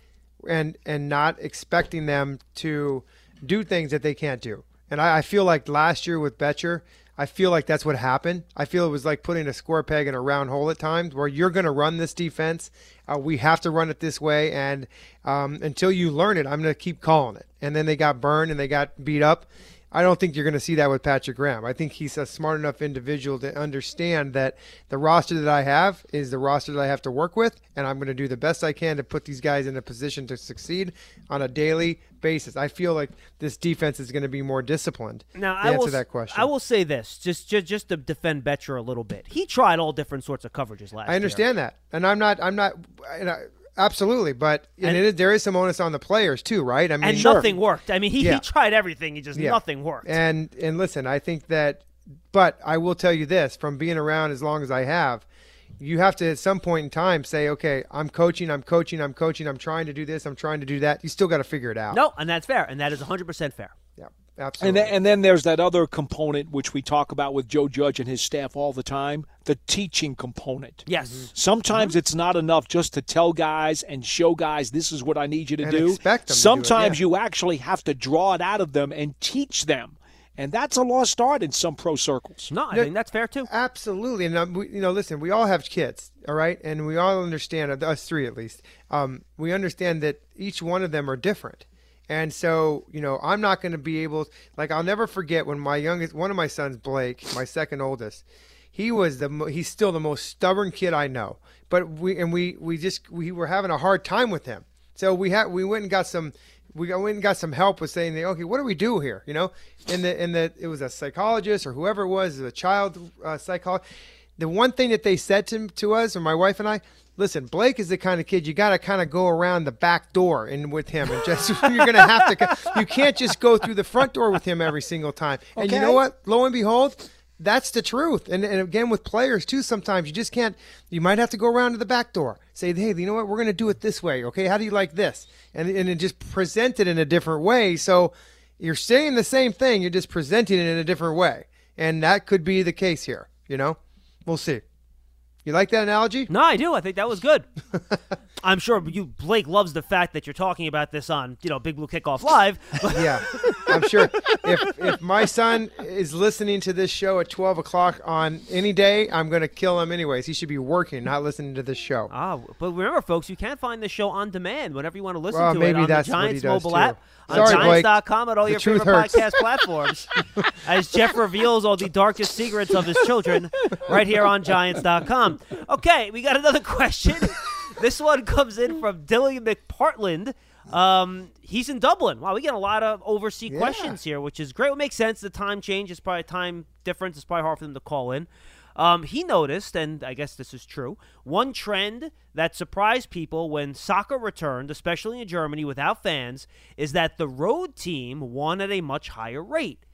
and and not expecting them to do things that they can't do. And I, I feel like last year with Bettcher, I feel like that's what happened. I feel it was like putting a square peg in a round hole at times, where you're going to run this defense. Uh, we have to run it this way, and um, until you learn it, I'm going to keep calling it. And then they got burned and they got beat up. I don't think you're going to see that with Patrick Graham. I think he's a smart enough individual to understand that the roster that I have is the roster that I have to work with, and I'm going to do the best I can to put these guys in a position to succeed on a daily basis. I feel like this defense is going to be more disciplined. Now, to I answer will, that question. I will say this, just just just to defend Bettcher a little bit. He tried all different sorts of coverages last. Year. I understand year. that, and I'm not. I'm not. And I, Absolutely, but and, and is, there is some onus on the players too, right? I mean, and nothing worked. I mean, he, Yeah. he tried everything. He just Yeah. nothing worked. And and listen, I think that, but I will tell you this: from being around as long as I have, you have to at some point in time say, okay, I'm coaching, I'm coaching, I'm coaching, I'm trying to do this, I'm trying to do that. You still got to figure it out. no, and that's fair, and that is 100 percent fair. Yeah, And absolutely. then, and then there's that other component which we talk about with Joe Judge and his staff all the time the teaching component. Yes. Sometimes it's not enough just to tell guys and show guys this is what I need you to And do. expect them to do it, Sometimes yeah. you actually have to draw it out of them and teach them. And that's a lost art in some pro circles. No, I No, think that's fair too. Absolutely, and um, we, you know, listen, we all have kids, all right, and we all understand, us three at least, um, we understand that each one of them are different, and so you know, I'm not going to be able, like, I'll never forget when my youngest, one of my sons, Blake, my second oldest, he was the, he's still the most stubborn kid I know, but we and we we just we were having a hard time with him, so we had we went and got some. We went and got some help with saying, okay, what do we do here? You know, and the and the it was a psychologist or whoever it was, a child uh, psychologist. The one thing that they said to to us, or my wife and I, listen, Blake is the kind of kid you got to kind of go around the back door and with him, and just you're gonna have to. You can't just go through the front door with him every single time. And you know what? Lo and behold. That's the truth. And, and again, with players too, sometimes you just can't, you might have to go around to the back door. Say, hey, you know what? We're going to do it this way. Okay. How do you like this? And, and just present it in a different way. So you're saying the same thing, you're just presenting it in a different way. And that could be the case here. You know, we'll see. You like that analogy? No, I do. I think that was good. I'm sure you Blake loves the fact that you're talking about this on you know Big Blue Kickoff Live. Yeah, I'm sure. If if my son is listening to this show at 12 o'clock on any day, I'm going to kill him anyways. He should be working, not listening to this show. ah, but remember, folks, you can find the show on demand whenever you want to listen Well, to maybe it on that's the Giants mobile too. app, Sorry, Blake. Giants.com, and all The your favorite hurts. podcast platforms. as Jeff reveals all the darkest secrets of his children, right here on Giants.com. Okay, we got another question. this one comes in from Dylan McPartland. Um, he's in Dublin. Wow, we get a lot of overseas Yeah. questions here, which is great. It makes sense. The time change is probably time difference. It's probably hard for them to call in. Um, he noticed, and I guess this is true, one trend that surprised people when soccer returned, especially in Germany without fans, is that the road team won at a much higher rate.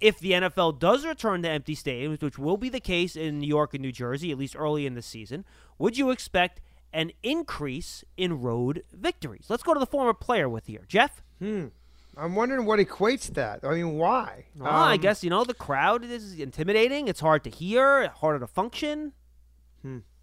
If the NFL does return to empty stadiums, which will be the case in New York and New Jersey, at least early in the season, would you expect an increase in road victories? Let's go to the former player with here. Jeff? I'm wondering what equates that. I mean, why? Well, I Um, guess, you know, the crowd is intimidating. It's hard to hear, harder to function.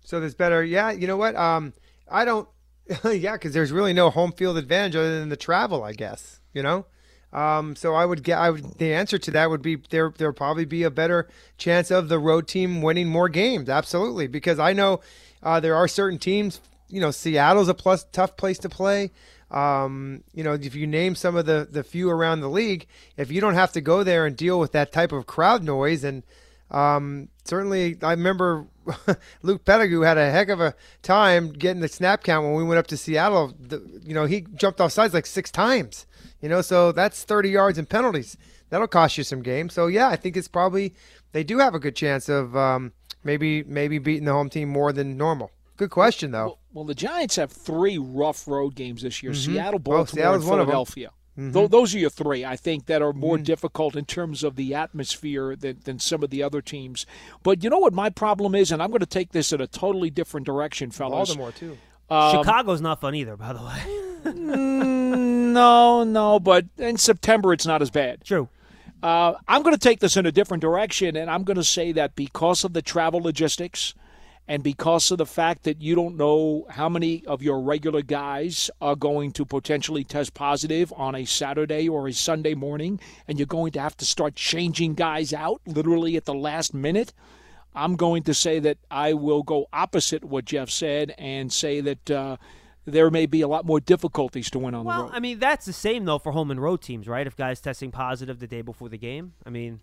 So there's better. Yeah, you know what? Um, I don't. yeah, because there's really no home field advantage other than the travel, I guess. You know. Um, so I would get. I would. The answer to that would be there. There'll probably be a better chance of the road team winning more games. Absolutely, because I know uh, there are certain teams. You know, Seattle's a plus tough place to play. Um, you know, if you name some of the the few around the league, if you don't have to go there and deal with that type of crowd noise and um, certainly, I remember Luke Petitgout had a heck of a time getting the snap count when we went up to Seattle. The, you know, he jumped off sides like six times. You know, so that's 30 yards and penalties. That'll cost you some games. So yeah, I think it's probably they do have a good chance of um, maybe maybe beating the home team more than normal. Good question though. Well, well the Giants have three rough road games this year: Mm-hmm. Seattle, Oh, Baltimore, and Seattle's one of 'em. Philadelphia. Tho- those are your three, I think, that are Mm-hmm. more difficult in terms of the atmosphere than, than some of the other teams. But you know what my problem is, and I'm going to take this in a totally different direction, fellas. Baltimore too. Um, Chicago's not fun either, by the way. Mm, no, no, but in September it's not as bad. True. Uh, I'm going to take this in a different direction, and I'm going to say that because of the travel logistics and because of the fact that you don't know how many of your regular guys are going to potentially test positive on a Saturday or a Sunday morning, and you're going to have to start changing guys out literally at the last minute. I'm going to say that I will go opposite what Jeff said and say that uh, there may be a lot more difficulties to win on the Well, road. I mean, that's the same though for home and road teams, right? If guys testing positive the day before the game, I mean,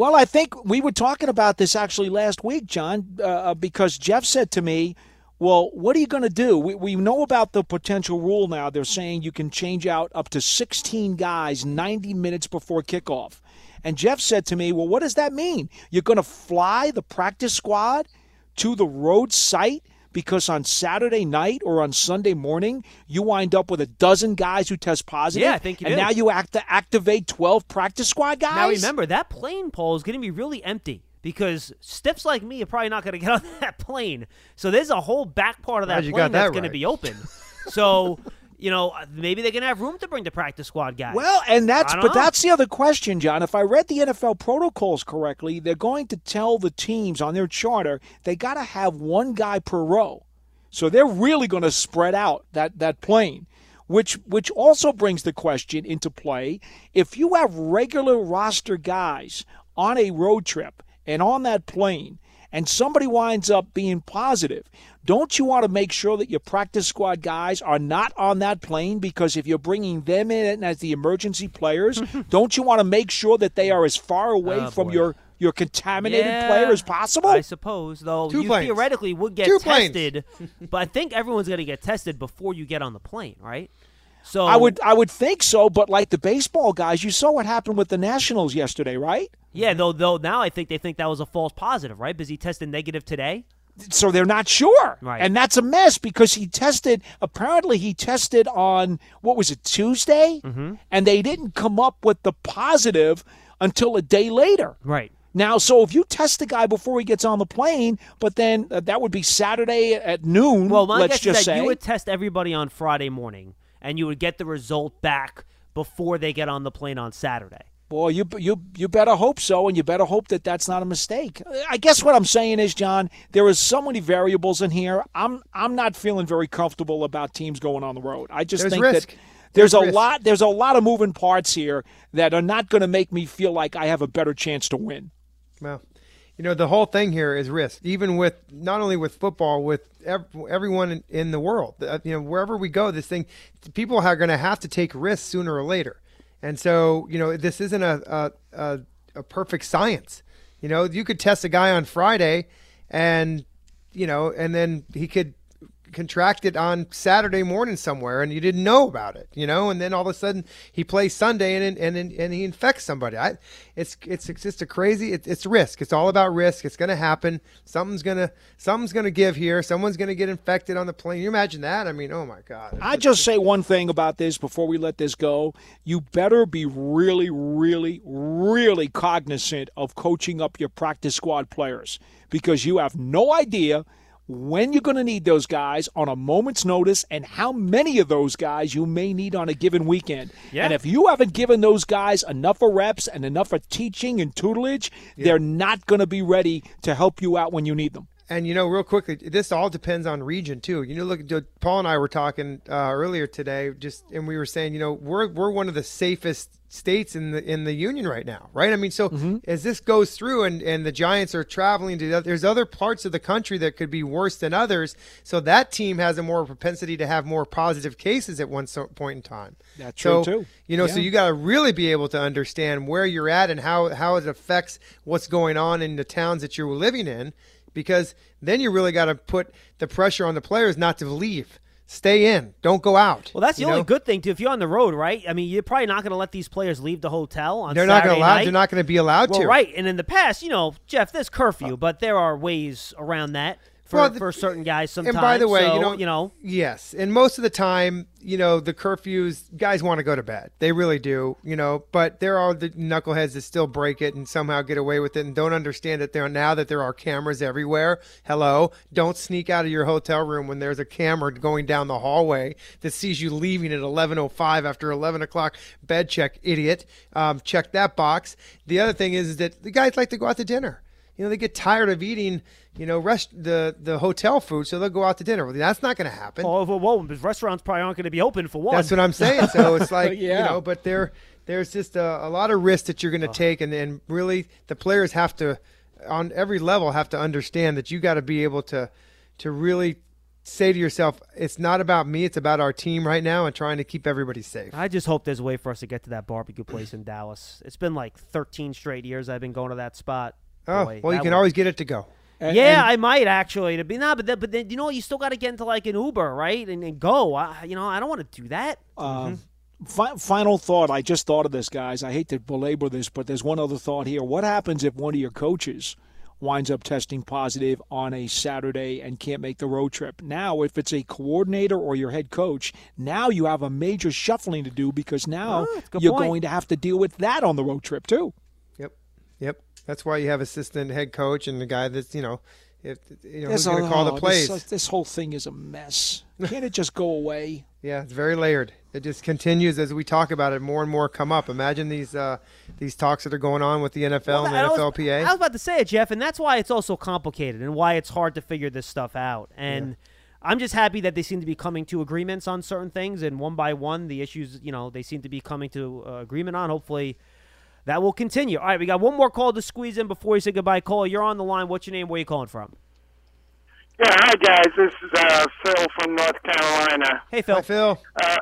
Well, I think we were talking about this actually last week, John, uh, because Jeff said to me, Well, what are you going to do? We, we know about the potential rule now. They're saying you can change out up to 16 guys 90 minutes before kickoff. And Jeff said to me, Well, what does that mean? You're going to fly the practice squad to the road site because on Saturday night or on Sunday morning, you wind up with a dozen guys who test positive. Yeah, I think you And do. now you act to activate 12 practice squad guys? now remember that plane pole is going to be really empty because stiffs like me are probably not going to get on that plane. So there's a whole back part of that Glad you plane got that that's going to be open. so you know uh, maybe they can have room to bring the practice squad guys. Well, and that's but know. that's the other question, John. If I read the NFL protocols correctly, they're going to tell the teams on their charter they got to have one guy per row. So they're really going to spread out that that plane. Which which also brings the question into play. If you have regular roster guys on a road trip and on that plane and somebody winds up being positive, don't you want to make sure that your practice squad guys are not on that plane? Because if you're bringing them in as the emergency players, don't you want to make sure that they are as far away Oh, from boy. your your contaminated Yeah, player as possible? I suppose, though Two you planes. theoretically would get Two tested, but I think everyone's going to get tested before you get on the plane, right? So I would I would think so, but like the baseball guys, you saw what happened with the Nationals yesterday, right? yeah. Though though now I think they think that was a false positive, right? Because he tested negative today. so they're not sure. Right. And that's a mess because he tested, apparently, he tested on, what was it, Tuesday? Mm-hmm. And they didn't come up with the positive until a day later. Right. Now, so if you test the guy before he gets on the plane, but then uh, that would be Saturday at noon, Well, my let's guess just is that say. you would test everybody on Friday morning, and you would get the result back before they get on the plane on Saturday. Boy, you you you better hope so, and you better hope that that's not a mistake. I guess what I'm saying is, John, there is so many variables in here. I'm I'm not feeling very comfortable about teams going on the road. I just There's think risk. that there's, There's a risk. lot there's a lot of moving parts here that are not going to make me feel like I have a better chance to win. Well, you know, the whole thing here is risk, even with not only with football, with ev- everyone in, in the world. Uh, You know, wherever we go, this thing, people are going to have to take risks sooner or later. And so, you know, this isn't a, a, a, a perfect science. You know, you could test a guy on Friday and, you know, and then he could contract it on Saturday morning somewhere and you didn't know about it, you know, and then all of a sudden he plays Sunday and and and, and he infects somebody. I, it's it's it's just a crazy. It, it's risk. It's all about risk. It's going to happen. Something's gonna something's gonna give here. Someone's gonna get infected on the plane. You imagine that? I mean, oh my god. I just say one thing about this before we let this go. You better be really, really, really cognizant of coaching up your practice squad players because you have no idea when you're going to need those guys on a moment's notice and how many of those guys you may need on a given weekend. Yeah. And if you haven't given those guys enough of reps and enough of teaching and tutelage, they're not going to be ready to help you out when you need them. And you know, real quickly, this all depends on region too. You know, look, Paul and I were talking uh, earlier today, just and we were saying, you know, we're we're one of the safest states in the in the union right now, right? I mean, so as this goes through and and the Giants are traveling to, the- there's other parts of the country that could be worse than others. So that team has a more propensity to have more positive cases at one so- point in time. That's so, true, too. You know, so you got to really be able to understand where you're at and how how it affects what's going on in the towns that you're living in. Because then you really got to put the pressure on the players not to leave. Stay in. Don't go out. Well, that's the only know? good thing too. If you're on the road, right? I mean, you're probably not going to let these players leave the hotel on They're not Saturday going to allow. night. They're not going to be allowed Well, to. right. And in the past, you know, Jeff, there's curfew, but there are ways around that for, Well, the- for certain guys sometimes. And by the way, So, you know, you know, yes, and most of the time, you know, the curfews, guys want to go to bed. They really do, you know. But there are the knuckleheads that still break it and somehow get away with it, and don't understand that there now that there are cameras everywhere. Hello, don't sneak out of your hotel room when there's a camera going down the hallway that sees you leaving at 11:05 after 11 o'clock. Bed check, idiot. Um, check that box. The other thing is, is that the guys like to go out to dinner you know they get tired of eating you know rest the the hotel food so they'll go out to dinner well that's not going to happen oh, well, well, the restaurants probably aren't going to be open for one. that's what i'm saying so it's like you Yeah. know but there there's just a, a lot of risks that you're going to take and, and really the players have to on every level have to understand that you got to be able to to really say to yourself it's not about me it's about our team right now and trying to keep everybody safe I just hope there's a way for us to get to that barbecue place in Dallas. It's been like 13 straight years I've been going to that spot. Oh Boy, well you can would- always get it to go And- Yeah, and- I might actually to be nah, but then, but then you know you still got to get into like an Uber, right, and, and go. I, you know, I don't want to do that. Um, fi- final thought. I just thought of this, guys. I hate to belabor this, but there's one other thought here. What happens if one of your coaches winds up testing positive on a Saturday and can't make the road trip? Now, if it's a coordinator or your head coach, now you have a major shuffling to do because now Oh, that's a good you're point. going to have to deal with that on the road trip too. Yep, yep. That's why you have assistant head coach and the guy that's you know, if you know There's who's going to call the plays. This, this whole thing is a mess. Can't it just go away? yeah, it's very layered. It just continues as we talk about it. More and more come up. Imagine these uh, these talks that are going on with the NFL Well, and I the was- NFLPA. I was about to say it, Jeff, and that's why it's also complicated and why it's hard to figure this stuff out. And I'm just happy that they seem to be coming to agreements on certain things, and one by one, the issues, you know, they seem to be coming to uh, agreement on. Hopefully, that will continue. All right, we got one more call to squeeze in before we say goodbye. Cole, you're on the line. What's your name? Where are you calling from? Yeah, hi guys. This is uh, Phil from North Carolina. Hey, Phil. Hi, Phil. Uh,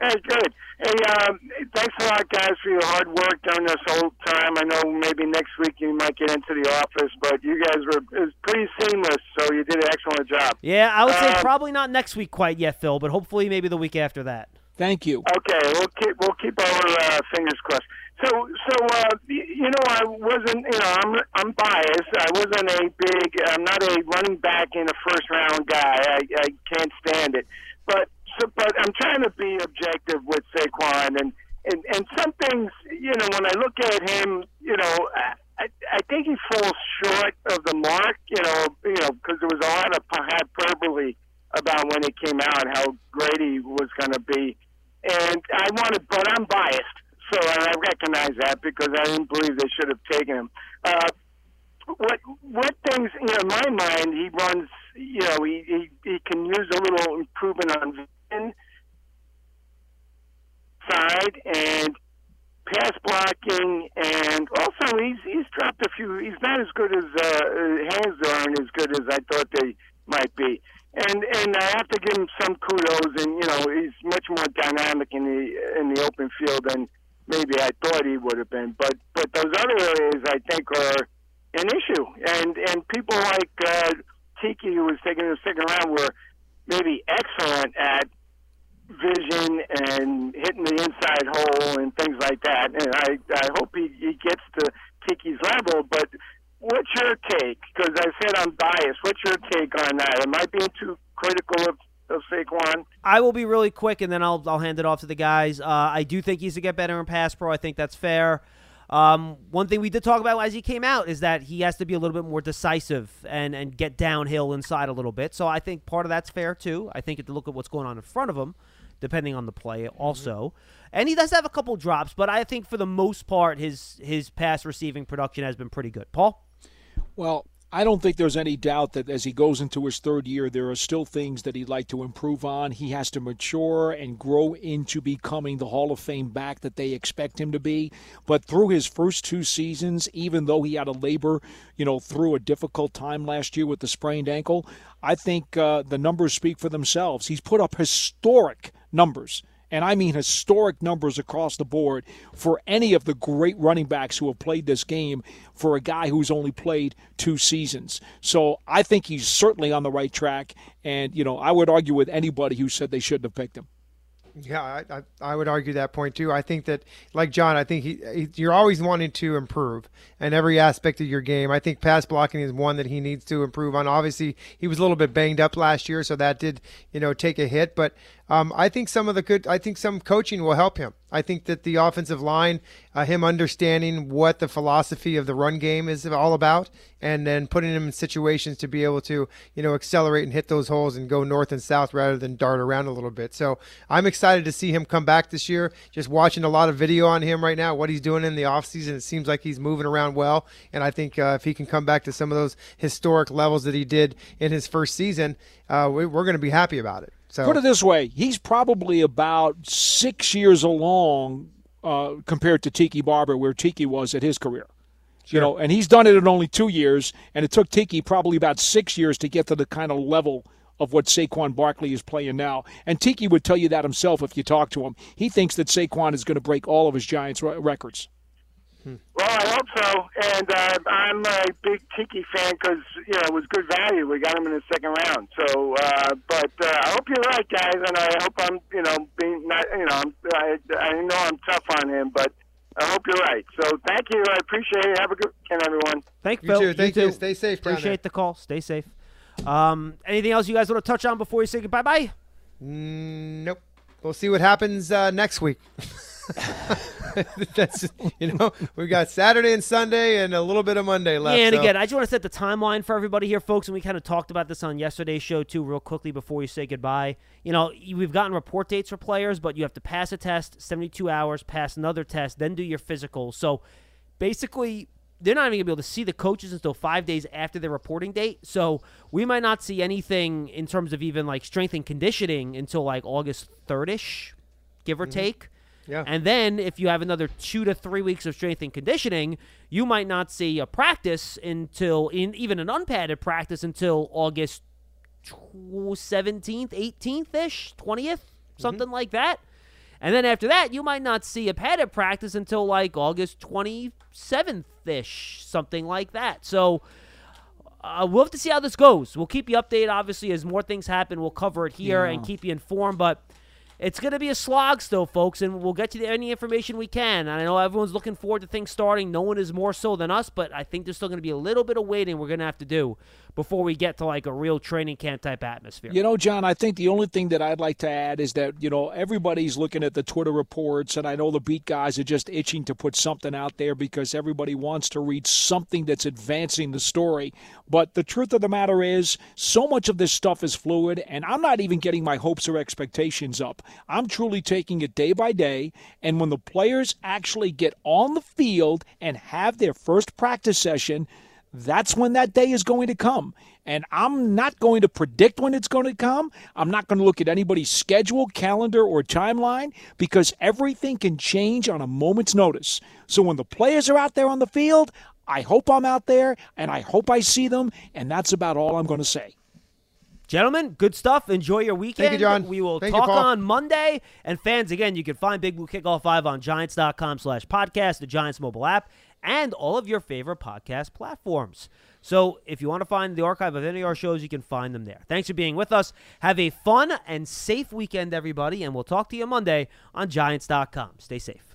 hey, good. Hey, um, thanks a lot, guys, for your hard work during this whole time. I know maybe next week you might get into the office, but you guys were it was pretty seamless, so you did an excellent job. Yeah, I would say Um, probably not next week quite yet, Phil, but hopefully maybe the week after that. Thank you. Okay, we'll keep we'll keep our uh, fingers crossed. So so uh, you know I wasn't you know I'm I'm biased. I wasn't a big I'm not a running back in a first round guy. I, I can't stand it. But so, but I'm trying to be objective with Saquon and and and some things you know when I look at him you know. I, I, think he falls short of the mark, you know, you know, because there was a lot of hyperbole about when it came out how great he was going to be, and I wanted, but I'm biased, so and I recognize that because I didn't believe they should have taken him. Uh, what what things you know in my mind he runs you know he he, he can use a little improvement on vision side and pass blocking and also he's he's dropped a few he's not as good as uh hands aren't as good as I thought they might be and and I have to give him some kudos and you know he's much more dynamic in the in the open field than maybe I thought he would have been but but those other areas I think are an issue and and people like uh Tiki who was taken in the second round were maybe excellent at vision and hitting the inside hole and things like that. And I, I hope he, he gets to Tiki's level. But what's your take? Because I said I'm biased. What's your take on that? Am I being too critical of, of Saquon? I will be really quick, and then I'll I'll hand it off to the guys. Uh, I do think he's to get better in pass pro. I think that's fair. Um, one thing we did talk about as he came out is that he has to be a little bit more decisive and and get downhill inside a little bit. So I think part of that's fair too. I think if you look at what's going on in front of him, depending on the play, also, and he does have a couple drops, but I think for the most part, his his pass receiving production has been pretty good. Paul. Well, I don't think there's any doubt that as he goes into his third year, there are still things that he'd like to improve on. He has to mature and grow into becoming the Hall of Fame back that they expect him to be. But through his first two seasons, even though he had to labor, you know, through a difficult time last year with the sprained ankle, I think uh, the numbers speak for themselves. He's put up historic numbers and I mean historic numbers across the board for any of the great running backs who have played this game for a guy who's only played two seasons. So I think he's certainly on the right track. And, you know, I would argue with anybody who said they shouldn't have picked him. Yeah, I, I, I, would argue that point too. I think that, like John, I think he, he, you're always wanting to improve in every aspect of your game. I think pass blocking is one that he needs to improve on. Obviously, he was a little bit banged up last year, so that did you know take a hit. But um, I think some of the good, I think some coaching will help him. I think that the offensive line, uh, him understanding what the philosophy of the run game is all about, and then putting him in situations to be able to, you know, accelerate and hit those holes and go north and south rather than dart around a little bit. So I'm excited to see him come back this year. Just watching a lot of video on him right now, what he's doing in the offseason, it seems like he's moving around well. And I think uh, if he can come back to some of those historic levels that he did in his first season, uh, we're going to be happy about it. So put it this way: he's probably about six years along uh, compared to Tiki Barber, where Tiki was at his career. Sure. You know, and he's done it in only two years, and it took Tiki probably about six years to get to the kind of level of what Saquon Barkley is playing now. And Tiki would tell you that himself if you talk to him. He thinks that Saquon is going to break all of his Giants records. Hmm. Well, I hope so, and uh, I'm a big Tiki fan because you know it was good value. We got him in the second round. So, uh, but uh, I hope you're right, guys, and I hope I'm you know being not you know I'm, I I know I'm tough on him, but I hope you're right. So, thank you. I appreciate it. Have a good weekend, everyone. Thank you, Phil. Too. Thank you. you. Stay safe. Appreciate the call. Stay safe. Um, anything else you guys want to touch on before you say goodbye? Bye. Mm, nope. We'll see what happens uh, next week. That's you know we've got Saturday and Sunday and a little bit of Monday left. Yeah, and so. again, I just want to set the timeline for everybody here, folks, and we kind of talked about this on yesterday's show too, real quickly before you say goodbye. You know, we've gotten report dates for players, but you have to pass a test, 72 hours, pass another test, then do your physical. So basically, they're not even gonna be able to see the coaches until five days after their reporting date. So we might not see anything in terms of even like strength and conditioning until like August third ish, give or mm-hmm. take. Yeah. And then if you have another two to three weeks of strength and conditioning, you might not see a practice until in even an unpadded practice until August seventeenth, eighteenth ish, twentieth, something mm-hmm. like that. And then after that, you might not see a padded practice until like August twenty seventh ish, something like that. So. Uh, we'll have to see how this goes. We'll keep you updated, obviously, as more things happen. We'll cover it here yeah. and keep you informed. But it's going to be a slog still, folks, and we'll get you any information we can. I know everyone's looking forward to things starting. No one is more so than us, but I think there's still going to be a little bit of waiting we're going to have to do before we get to like a real training camp type atmosphere. You know, John, I think the only thing that I'd like to add is that, you know, everybody's looking at the Twitter reports, and I know the beat guys are just itching to put something out there because everybody wants to read something that's advancing the story. But the truth of the matter is, so much of this stuff is fluid, and I'm not even getting my hopes or expectations up. I'm truly taking it day by day, and when the players actually get on the field and have their first practice session, that's when that day is going to come. And I'm not going to predict when it's going to come. I'm not going to look at anybody's schedule, calendar, or timeline because everything can change on a moment's notice. So when the players are out there on the field, I hope I'm out there and I hope I see them. And that's about all I'm going to say. Gentlemen, good stuff. Enjoy your weekend. Thank you, John. We will Thank talk you, on Monday. And fans, again, you can find Big Blue Kickoff Live on Giants.com slash podcast, the Giants mobile app, and all of your favorite podcast platforms. So if you want to find the archive of any of our shows, you can find them there. Thanks for being with us. Have a fun and safe weekend, everybody, and we'll talk to you Monday on Giants.com. Stay safe.